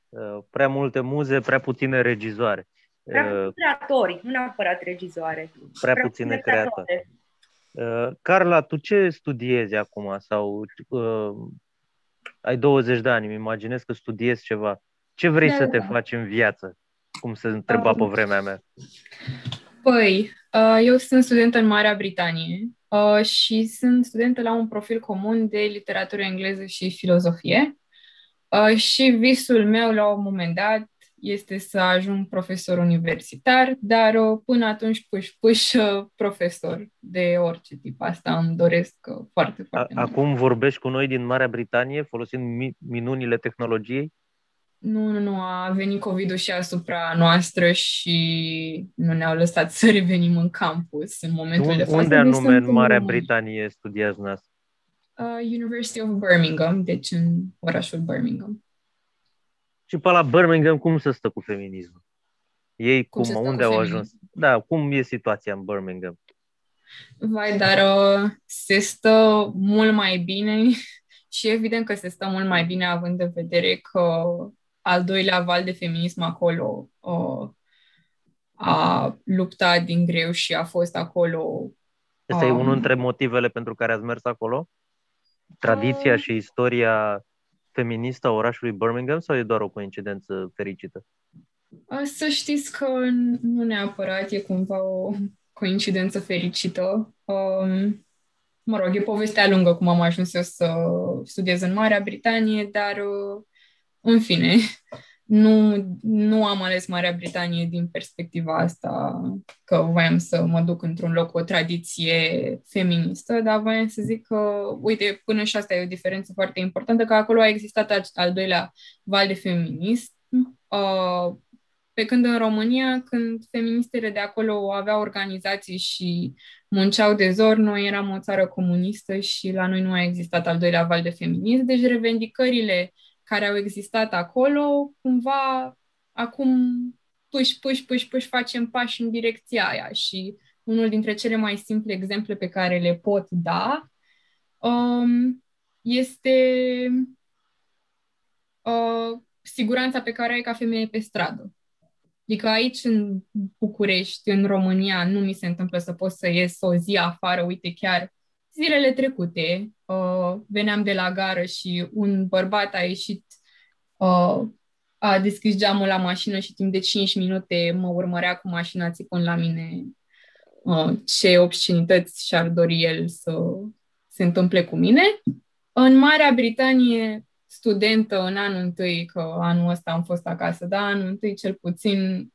Uh, Prea multe muze, prea puține regizoare. Prea Uh, puțini creatori, nu neapărat regizoare. Prea puține creatori. Uh, Carla, tu ce studiezi acum? Sau uh, ai 20 de ani, îmi imaginez că studiezi ceva. Ce vrei Da, să da, te da. faci în viață? Cum se întreba Um, pe vremea mea. Păi, uh, eu sunt studentă în Marea Britanie uh, și sunt studentă la un profil comun de literatură engleză și filozofie. Uh, Și visul meu la un moment dat este să ajung profesor universitar, dar uh, până atunci puș, puș uh, profesor de orice tip. Asta îmi doresc uh, foarte, A- foarte mult. Acum vorbești cu noi din Marea Britanie folosind mi- minunile tehnologiei? Nu, nu, nu, a venit COVID-ul și asupra noastră și nu ne-au lăsat să revenim în campus în momentul Un- de față. Unde deci anume sunt în Marea România. Britanie studiați dumneavoastră? Uh, University of Birmingham, deci în orașul Birmingham. Și pe la Birmingham cum se stă cu feminismul? Ei Cum cum, se stă unde cu au feminismul? ajuns? Da, cum e situația în Birmingham? Vai, dar uh, se stă mult mai bine și evident că se stă mult mai bine având în vedere că al doilea val de feminism acolo uh, a luptat din greu și a fost acolo Ăsta e Um. unul dintre motivele pentru care ați mers acolo? Tradiția Um. și istoria feministă a orașului Birmingham sau e doar o coincidență fericită? Uh, Să știți că nu neapărat e cumva o coincidență fericită. Um, mă rog, e povestea lungă cum am ajuns eu să studiez în Marea Britanie, dar uh, în fine, nu, nu am ales Marea Britanie din perspectiva asta că voiam să mă duc într-un loc cu o tradiție feministă, dar voiam să zic că, uite, până și asta e o diferență foarte importantă, că acolo a existat al, al doilea val de feminism, uh, pe când în România, când feministele de acolo aveau organizații și munceau de zor, noi eram o țară comunistă și la noi nu a existat al doilea val de feminism, deci revendicările care au existat acolo, cumva acum puși, puși, puși, puși facem pași în direcția aia și unul dintre cele mai simple exemple pe care le pot da um, este uh, siguranța pe care o ai ca femeie pe stradă. Adică aici, în București, în România, nu mi se întâmplă să pot să ies o zi afară. Uite, chiar zilele trecute uh, veneam de la gară și un bărbat a ieșit, uh, a deschis geamul la mașină și timp de 5 minute mă urmărea cu mașina țipând la mine uh, ce obscenități și-ar dori el să se întâmple cu mine. În Marea Britanie, studentă în anul întâi, că anul ăsta am fost acasă, da, anul întâi cel puțin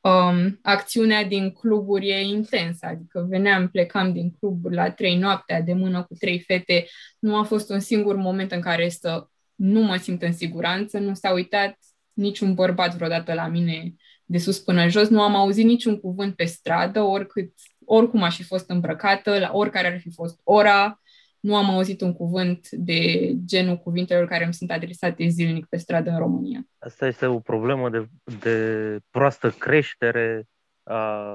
um, acțiunea din cluburi e intensă, adică veneam, plecam din cluburi la trei noaptea de mână cu trei fete, nu a fost un singur moment în care să nu mă simt în siguranță, nu s-a uitat niciun bărbat vreodată la mine de sus până jos, nu am auzit niciun cuvânt pe stradă, oricât, oricum aș fi fost îmbrăcată, la oricare ar fi fost ora, nu am auzit un cuvânt de genul cuvintelor care îmi sunt adresate zilnic pe stradă în România. Asta este o problemă de, de proastă creștere a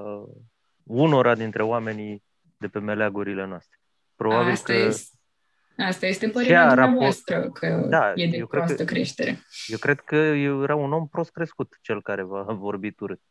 unora dintre oamenii de pe meleagurile noastre. Probabil Asta că... este, asta este părerea raport- dumneavoastră, că Da, e de eu cred proastă că- creștere. Eu cred că era un om prost crescut, cel care v-a vorbit urât.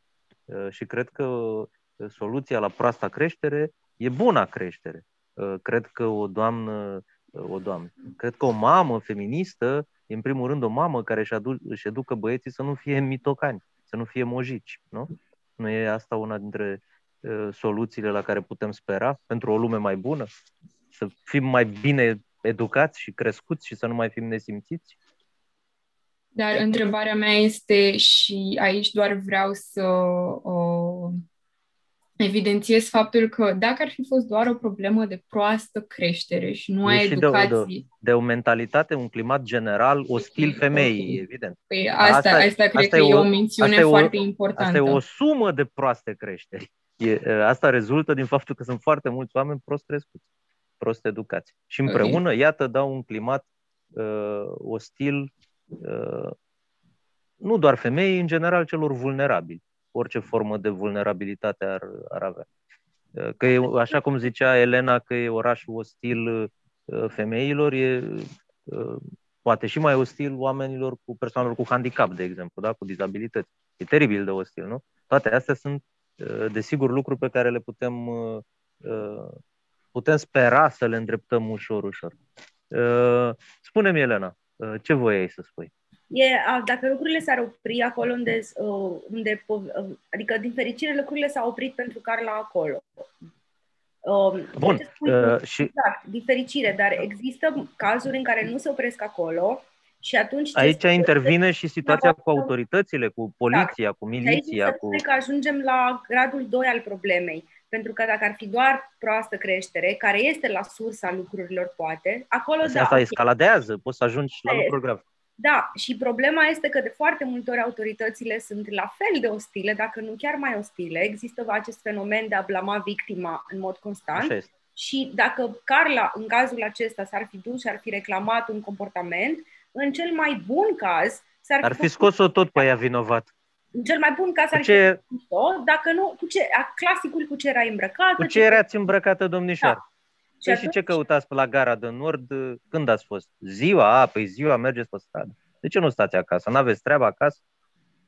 Uh, Și cred că uh, soluția la proasta creștere e buna creștere. Uh, Cred că o doamnă, uh, o doamnă, cred că o mamă feministă e în primul rând o mamă care își, adu- își educă băieții să nu fie mitocani, să nu fie mojici, nu? Nu e asta una dintre uh, soluțiile la care putem spera pentru o lume mai bună? Să fim mai bine educați și crescuți și să nu mai fim nesimțiți? Dar întrebarea mea este și aici doar vreau să uh, evidențiez faptul că dacă ar fi fost doar o problemă de proastă creștere și nu a E și de o- de o- educației, de o mentalitate, un climat general ostil femeii, evident. păi asta, Asta- asta, asta cred asta că e e o- o mențiune asta e o- foarte importantă. Asta e o sumă de proaste creșteri. E, asta rezultă din faptul că sunt foarte mulți oameni prost crescuți, prost educați. Și Ok. împreună, iată, dau un climat uh, ostil, uh, nu doar femeii, în general celor vulnerabili. Orice formă de vulnerabilitate ar, ar avea. Uh, Că e, așa cum zicea Elena, că e orașul ostil uh, femeilor, e uh, poate și mai ostil oamenilor cu persoanelor cu handicap, de exemplu, da? cu dizabilități. E teribil de ostil, nu? Toate astea sunt, uh, desigur, lucruri pe care le putem, uh, uh, putem spera să le îndreptăm ușor, ușor. Uh, Spune-mi, Elena, uh, ce voiai să spui? E, a, dacă lucrurile s-ar opri acolo unde, uh, unde, po- uh, adică din fericire lucrurile s-au oprit pentru Carla acolo. Um, Bun, ce spui uh, tu? și Exact, din fericire, dar există cazuri în care nu se opresc acolo și atunci... ce aici se- intervine și situația cu autoritățile, cu poliția, cu Și aici miliția, se cu... spune că ajungem la gradul 2 al problemei. Pentru că dacă ar fi doar proastă creștere, care este la sursa lucrurilor, poate, acolo da. Asta ok. escaladează, poți să ajungi la Asta lucruri grave. Da, și problema este că de foarte multe ori autoritățile sunt la fel de ostile, dacă nu chiar mai ostile. Există acest fenomen de a blama victima în mod constant. Așa este. Și dacă Carla, în cazul acesta, s-ar fi dus și ar fi reclamat un comportament, în cel mai bun caz, s-ar Ar fi făcut- scos-o tot pe ea vinovat. În cel mai bun caz Cu ar fi ce, făcut-o, dacă nu, cu ce, a, clasicul cu ce era îmbrăcată. cu ce erați îmbrăcată, domnișoară? Da. Păi și ce căutați pe la gara de nord? Când ați fost? Ziua? A, păi ziua mergeți pe stradă. De ce nu stați acasă? N-aveți treabă acasă?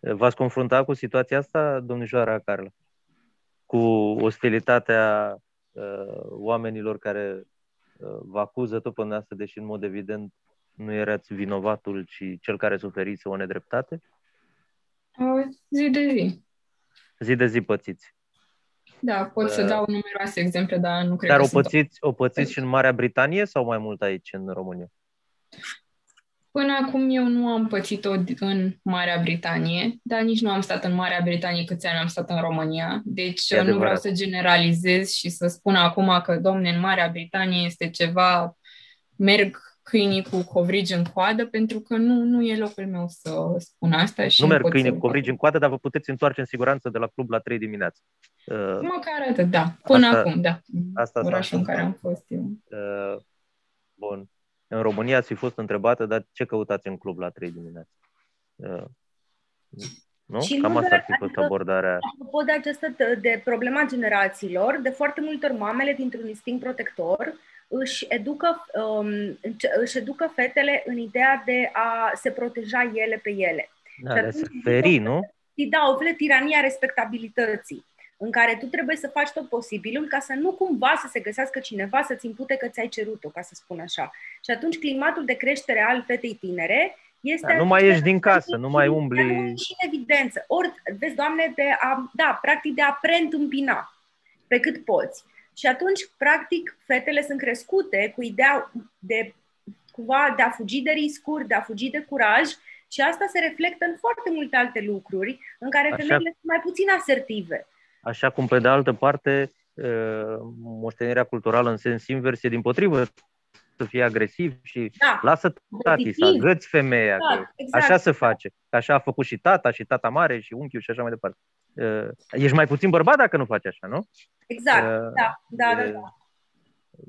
V-ați confruntat cu situația asta, domnișoara Carla? Cu ostilitatea uh, oamenilor care uh, vă acuză tot pe dumneavoastră, deși în mod evident nu erați vinovatul, ci cel care suferiți o nedreptate? Uh, zi de zi. Zi de zi pățiți. Da, pot să Uh, dau numeroase exemple, dar nu cred Dar că o sunt pățiți, o pățiți și în Marea Britanie sau mai mult aici, în România? Până acum eu nu am pățit-o în Marea Britanie, dar nici nu am stat în Marea Britanie câți ani am stat în România. Deci E nu vreau adevărat. să generalizez și să spun acum că, domne, în Marea Britanie este ceva, merg câinii cu covrigi în coadă, pentru că nu, nu e locul meu să spun asta. Și Nu merg pot câine să- cu covrigi în coadă, dar vă puteți întoarce în siguranță de la club la 3 dimineața. Uh, Măcar atât, da. Până Asta- acum, da. asta s-a Orașul în care am întâmplat. fost eu. uh, bun. În România ați fi fost întrebată, dar ce căutați în club la 3 dimineața? Uh, nu? Și Cam nu asta doar- ar fi fost adică- abordarea. Apropo de această de problema generațiilor, de foarte multe ori mamele, dintr-un instinct protector, își educă, um, înce- își educă fetele în ideea de a se proteja ele pe ele. Da, de a se feri, nu? Și da, o fel de tirania respectabilității, în care tu trebuie să faci tot posibilul ca să nu cumva să se găsească cineva să-ți impute că ți-ai cerut-o, ca să spun așa. Și atunci climatul de creștere al fetei tinere este... Da, nu mai ieși din casă, nu mai umbli. Și în evidență. Ori, vezi, Doamne, de a, da, practic de a preîntâmpina pe cât poți. Și atunci, practic, fetele sunt crescute cu ideea de cumva de a fugi de riscuri, de a fugi de curaj și asta se reflectă în foarte multe alte lucruri în care Așa. femeile sunt mai puțin asertive. Așa cum, pe de altă parte, uh, moștenirea culturală în sens invers e din potrivă să fie agresiv și Da, lasă tati să Competitiv. agăți femeia. că exact, exact. Așa se face. Că așa a făcut și tata, și tata mare, și unchiul și așa mai departe. Uh, Ești mai puțin bărbat dacă nu faci așa, nu? Exact, Uh, da, da, da, e da.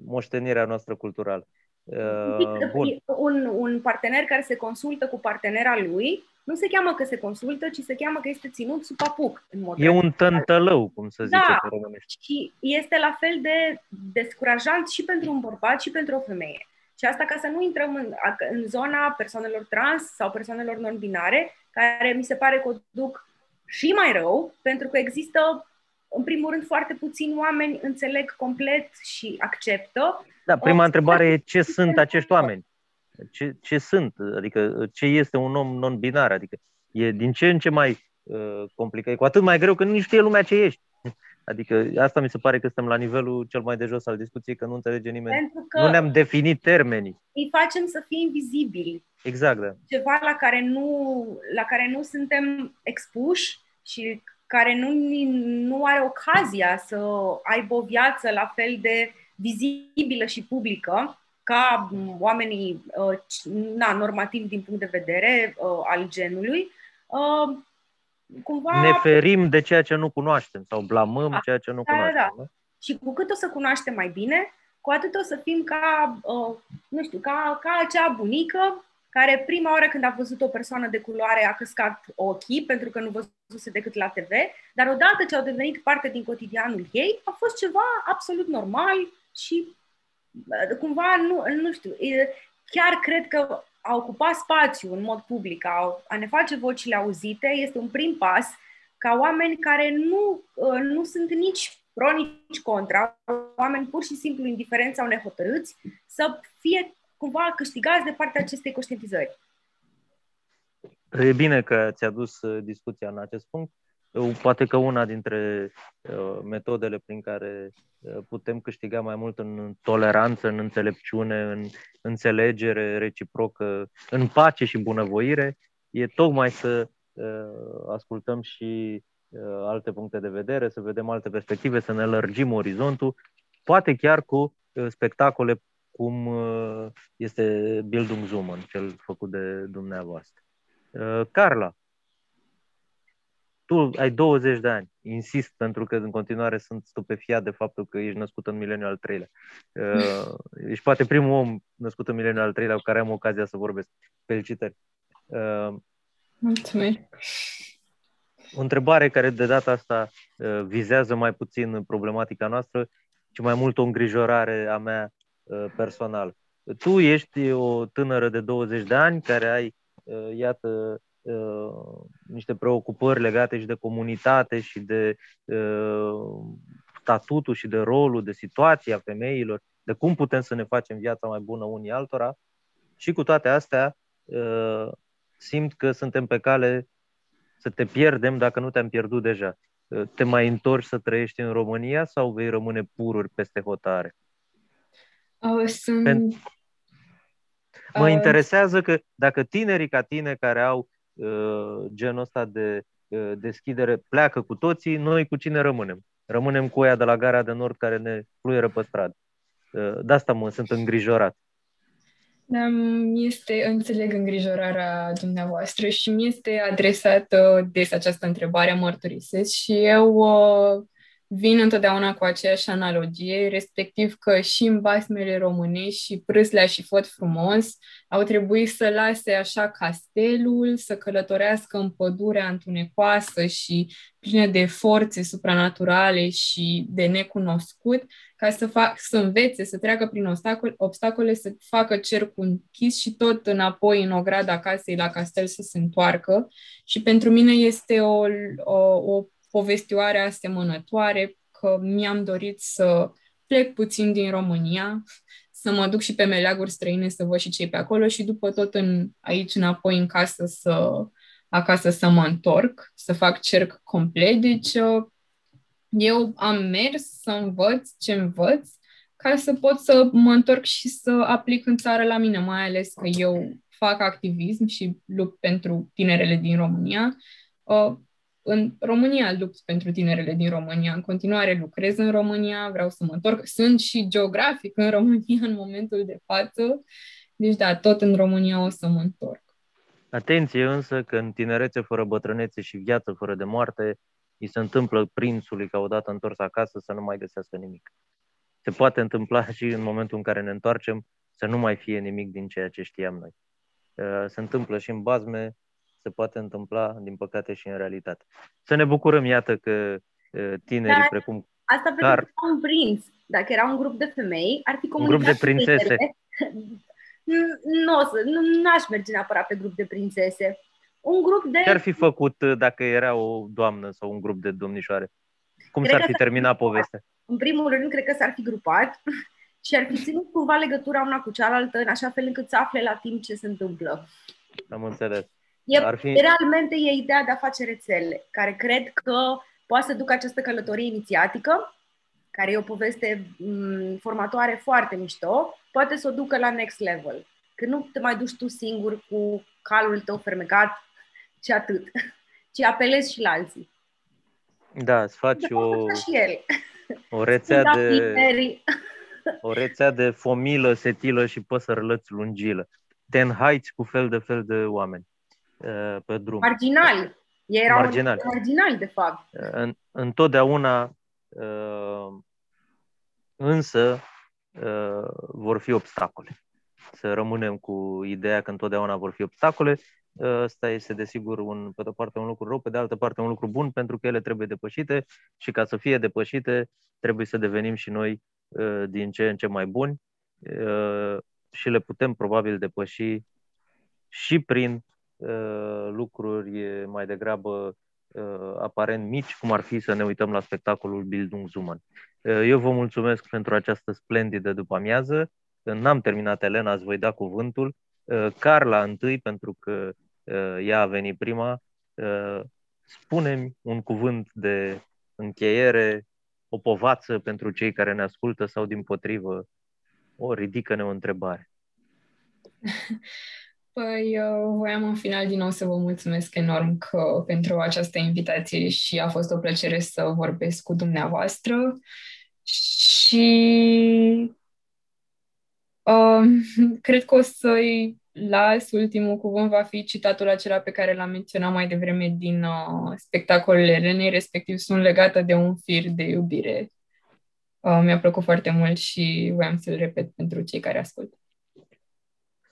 Moștenirea noastră culturală. Uh, bun. Un, un partener care se consultă cu partenera lui nu se cheamă că se consultă, ci se cheamă că este ținut sub apuc. În mod E un tântălău, cum să zice Da. pe românește. și este la fel de descurajant și pentru un bărbat și pentru o femeie. Și asta ca să nu intrăm în, în zona persoanelor trans sau persoanelor non-binare, care mi se pare că o duc și mai rău, pentru că există, în primul rând, foarte puțini oameni înțeleg complet și acceptă. Da, prima O- întrebare e ce sunt acești oameni? Ce, ce sunt? Adică ce este un om non-binar? Adică e din ce în ce mai uh, complicat. E cu atât mai greu că nu știe lumea ce ești. Adică asta mi se pare că suntem la nivelul cel mai de jos al discuției, că nu înțelege nimeni. Pentru că Nu ne-am definit termenii. îi facem să fie invizibili. Exact, da. ceva la care nu, la care nu suntem expuși și care nu, nu are ocazia să aibă o viață la fel de vizibilă și publică ca m, oamenii uh, c- na, normativi din punct de vedere uh, al genului, uh, cumva Ne ferim de ceea ce nu cunoaștem sau blamăm Da. ceea ce nu Da, da, cunoaștem. da. da? și cu cât o să cunoaștem mai bine, cu atât o să fim ca, uh, nu știu, ca, ca acea bunică care prima oară când a văzut o persoană de culoare a căscat ochii pentru că nu văzuse decât la TV, dar odată ce au devenit parte din cotidianul ei, a fost ceva absolut normal și uh, cumva, nu, nu știu, e- chiar cred că a ocupa spațiu în mod public, a, a ne face vocile auzite, este un prim pas ca oameni care nu, uh, nu sunt nici pro, nici contra, oameni pur și simplu indiferenți sau nehotărâți, să fie cumva câștigați de partea acestei conștientizări. E bine că ți-a dus uh, discuția în acest punct. Eu, Poate că una dintre uh, metodele prin care uh, putem câștiga mai mult în toleranță, în înțelepciune, în înțelegere reciprocă, în pace și bunăvoire, e tocmai să uh, ascultăm și uh, alte puncte de vedere, să vedem alte perspective, să ne lărgim orizontul, poate chiar cu uh, spectacole cum uh, este Bildungszuman, cel făcut de dumneavoastră. Uh, Carla, tu ai 20 de ani, insist pentru că în continuare sunt stupefiat de faptul că ești născut în mileniul al treilea. Uh, ești poate primul om născut în mileniul al treilea cu care am ocazia să vorbesc. Felicitări! Uh, Mulțumesc. o întrebare care de data asta uh, vizează mai puțin problematica noastră, ci mai mult o îngrijorare a mea uh, personală. Tu ești o tânără de 20 de ani care ai, uh, iată, uh, niște preocupări legate și de comunitate și de uh, statutul și de rolul, de situația femeilor, de cum putem să ne facem viața mai bună unii altora. Și cu toate astea, uh, simt că suntem pe cale să te pierdem dacă nu te-am pierdut deja. Uh, Te mai întorci să trăiești în România sau vei rămâne pururi peste hotare? Uh, sunt... Pen- Mă Uh, interesează că dacă tinerii ca tine care au uh, genul ăsta de uh, deschidere pleacă cu toții, noi cu cine rămânem? Rămânem cu ea de la gara de nord care ne fluieră pe stradă. Uh, de asta mă sunt îngrijorat. Da, mi este, înțeleg îngrijorarea dumneavoastră și mi este adresată des această întrebare, mărturisesc, și eu uh, vin întotdeauna cu aceeași analogie, respectiv că și în basmele românești și Prâslea și Făt Frumos au trebuit să lase așa castelul, să călătorească în pădurea întunecoasă și plină de forțe supranaturale și de necunoscut, ca să, fac, să învețe, să treacă prin obstacole, obstacole, să facă cercul închis și tot înapoi în ograda casei la castel să se întoarcă. Și pentru mine este o, o, o povestioare asemănătoare că mi-am dorit să plec puțin din România, să mă duc și pe meleaguri străine să văd și cei pe acolo și după tot în, aici înapoi în casă să acasă să mă întorc, să fac cerc complet. Deci eu am mers să învăț ce învăț ca să pot să mă întorc și să aplic în țară la mine, mai ales că eu fac activism și lupt pentru tinerele din România. Uh, în România lupt pentru tinerele din România. În continuare lucrez în România, vreau să mă întorc. Sunt și geografic în România în momentul de față. Deci da, tot în România o să mă întorc. Atenție însă că în tinerețe fără bătrânețe și viață fără de moarte, îi se întâmplă prințului ca odată întors acasă să nu mai găsească nimic. Se poate întâmpla și în momentul în care ne întoarcem să nu mai fie nimic din ceea ce știam noi. Uh, se întâmplă și în bazme, se poate întâmpla, din păcate, și în realitate. Să ne bucurăm, iată, că uh, tinerii Dar precum Asta pentru Dar- că era un prinț. Dacă era un grup de femei, ar fi Un grup comunicat de prințese. Nu, o să, nu n-aș merge neapărat pe grup de prințese. Un grup de... ce ar fi făcut uh, dacă era o doamnă sau un grup de domnișoare? Cum Cred s-ar că fi s-ar fi terminat grupat. povestea? În primul rând, cred că s-ar fi grupat și ar fi ținut cumva legătura una cu cealaltă, în așa fel încât să afle la timp ce se întâmplă. Am înțeles. E, Ar fi- Realmente e ideea de a face rețele, care cred că poate să ducă această călătorie inițiatică, care e o poveste m, formatoare foarte mișto, poate să o ducă la next level. Că nu te mai duci tu singur cu calul tău fermecat și atât, ci apelezi și la alții. Da, îți faci De o, fapt, și el. o rețea Da, de tineri. o rețea de fomilă, setilă și păsărlăți lungilă. Te înhaiți cu fel de fel de oameni uh, pe drum. Marginali. Ei erau Marginali. marginali, de fapt. În, întotdeauna uh, însă uh, vor fi obstacole. Să rămânem cu ideea că întotdeauna vor fi obstacole. Uh, Ăsta este desigur un, pe de-o parte un lucru rău, pe de altă parte un lucru bun, pentru că ele trebuie depășite și ca să fie depășite trebuie să devenim și noi uh, din ce în ce mai buni uh, și le putem probabil depăși și prin uh, lucruri mai degrabă uh, aparent mici, cum ar fi să ne uităm la spectacolul Bildungszuman. Uh, eu vă mulțumesc pentru această splendidă după amiază. N-am terminat, Elena, îți voi da cuvântul. Uh, Carla întâi, pentru că uh, ea a venit prima. Uh, spune-mi un cuvânt de încheiere, o povață pentru cei care ne ascultă sau din potrivă, o ridică-ne o întrebare. Păi, eu voiam în final din nou să vă mulțumesc enorm că, pentru această invitație și a fost o plăcere să vorbesc cu dumneavoastră și uh, cred că o să-i las ultimul cuvânt va fi citatul acela pe care l-am menționat mai devreme din uh, spectacolele Elenei, respectiv sunt legată de un fir de iubire. Uh, mi-a plăcut foarte mult și voiam să-l repet pentru cei care ascultă.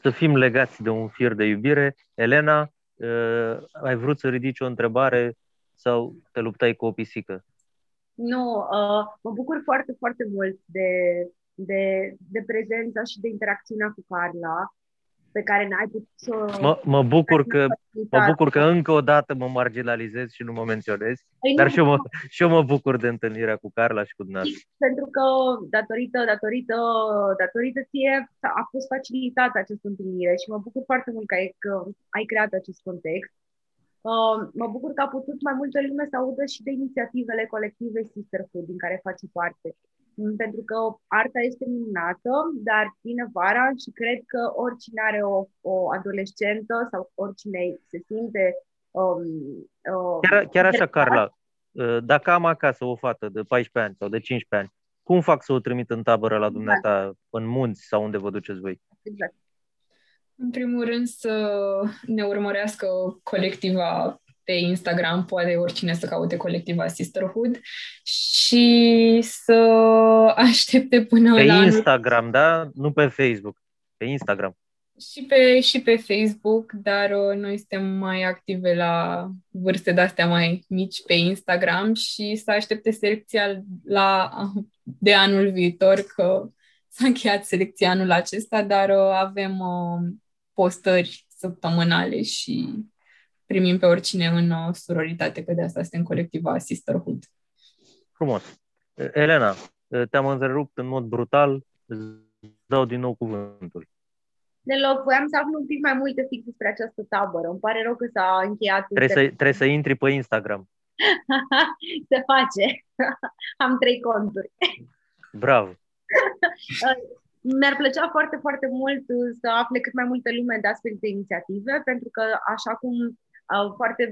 Să fim legați de un fir de iubire. Elena, uh, ai vrut să ridici o întrebare sau te luptai cu o pisică? Nu, uh, mă bucur foarte, foarte mult de, de, de prezența și de interacțiunea cu Carla, pe care n-ai putut să... Mă, mă, bucur că, mă facilita. bucur că încă o dată mă marginalizez și nu mă menționez, Păi dar nu, și eu mă, și eu mă bucur de întâlnirea cu Carla și cu dumneavoastră. pentru că datorită, datorită, datorită ție a fost facilitată această întâlnire și mă bucur foarte mult că ai, că ai creat acest context. Uh, mă bucur că a putut mai multă lume să audă și de inițiativele colective Sisterhood din care face parte. Mm, Pentru că arta este minunată, dar vine vara și cred că oricine are o, o adolescentă sau oricine se simte um, uh, Chiar, chiar așa, interesat, Carla, uh, dacă am acasă o fată de 14 ani sau de 15 ani, cum fac să o trimit în tabără la dumneata, în munți sau unde vă duceți voi? Exact. În primul rând să ne urmărească colectiva pe Instagram, poate oricine să caute colectiva Sisterhood și să aștepte până Pe la anul Instagram, da? Nu pe Facebook. Pe Instagram. și pe, și pe Facebook, dar uh, noi suntem mai active la vârste de-astea mai mici pe Instagram și să aștepte selecția la, de anul viitor, că s-a încheiat selecția anul acesta, dar uh, avem uh, postări săptămânale și primim pe oricine în uh, sororitate, că de asta suntem colectiva Sisterhood. Frumos. Elena, te-am întrerupt în mod brutal. Îți dau din nou cuvântul. Deloc, voiam să aflu un pic mai multe fix despre această tabără. Îmi pare rău că s-a încheiat. Trebuie să, trebuie să intri pe Instagram. Se face. Am trei conturi. Bravo. Mi-ar plăcea foarte, foarte mult să afle cât mai multă lume de astfel de inițiative, pentru că, așa cum uh, foarte,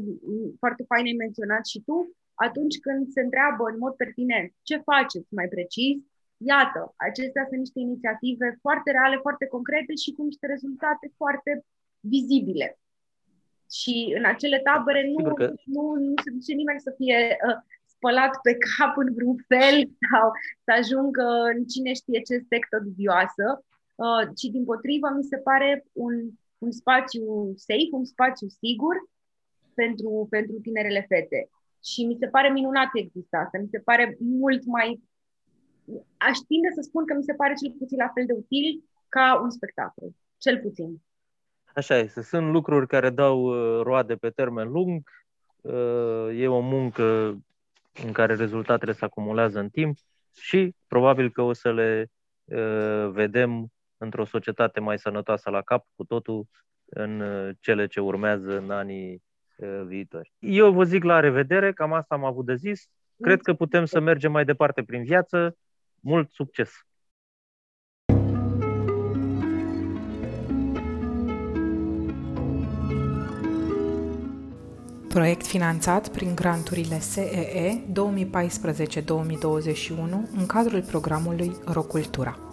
foarte fain ai menționat și tu, atunci când se întreabă în mod pertinent ce faceți mai precis, iată, acestea sunt niște inițiative foarte reale, foarte concrete și cu niște rezultate foarte vizibile. Și în acele tabere nu, Sigur că- nu, nu se duce nimeni să fie uh, spălat pe cap în vreun fel sau să ajungă în cine știe ce sectă dubioasă. uh, ci din potrivă mi se pare un, un spațiu safe, un spațiu sigur pentru, pentru tinerele fete. Și mi se pare minunat că există asta. Mi se pare mult mai... Aș tinde să spun că mi se pare cel puțin la fel de util ca un spectacol. Cel puțin. Așa este. Sunt lucruri care dau uh, roade pe termen lung. Uh, e o muncă în care rezultatele se acumulează în timp și probabil că o să le uh, vedem într-o societate mai sănătoasă la cap cu totul în cele ce urmează în anii viitori. Eu vă zic la revedere, cam asta am avut de zis. Cred că putem să mergem mai departe prin viață. Mult succes! Proiect finanțat prin granturile SEE 2014-2021 în cadrul programului Rocultura.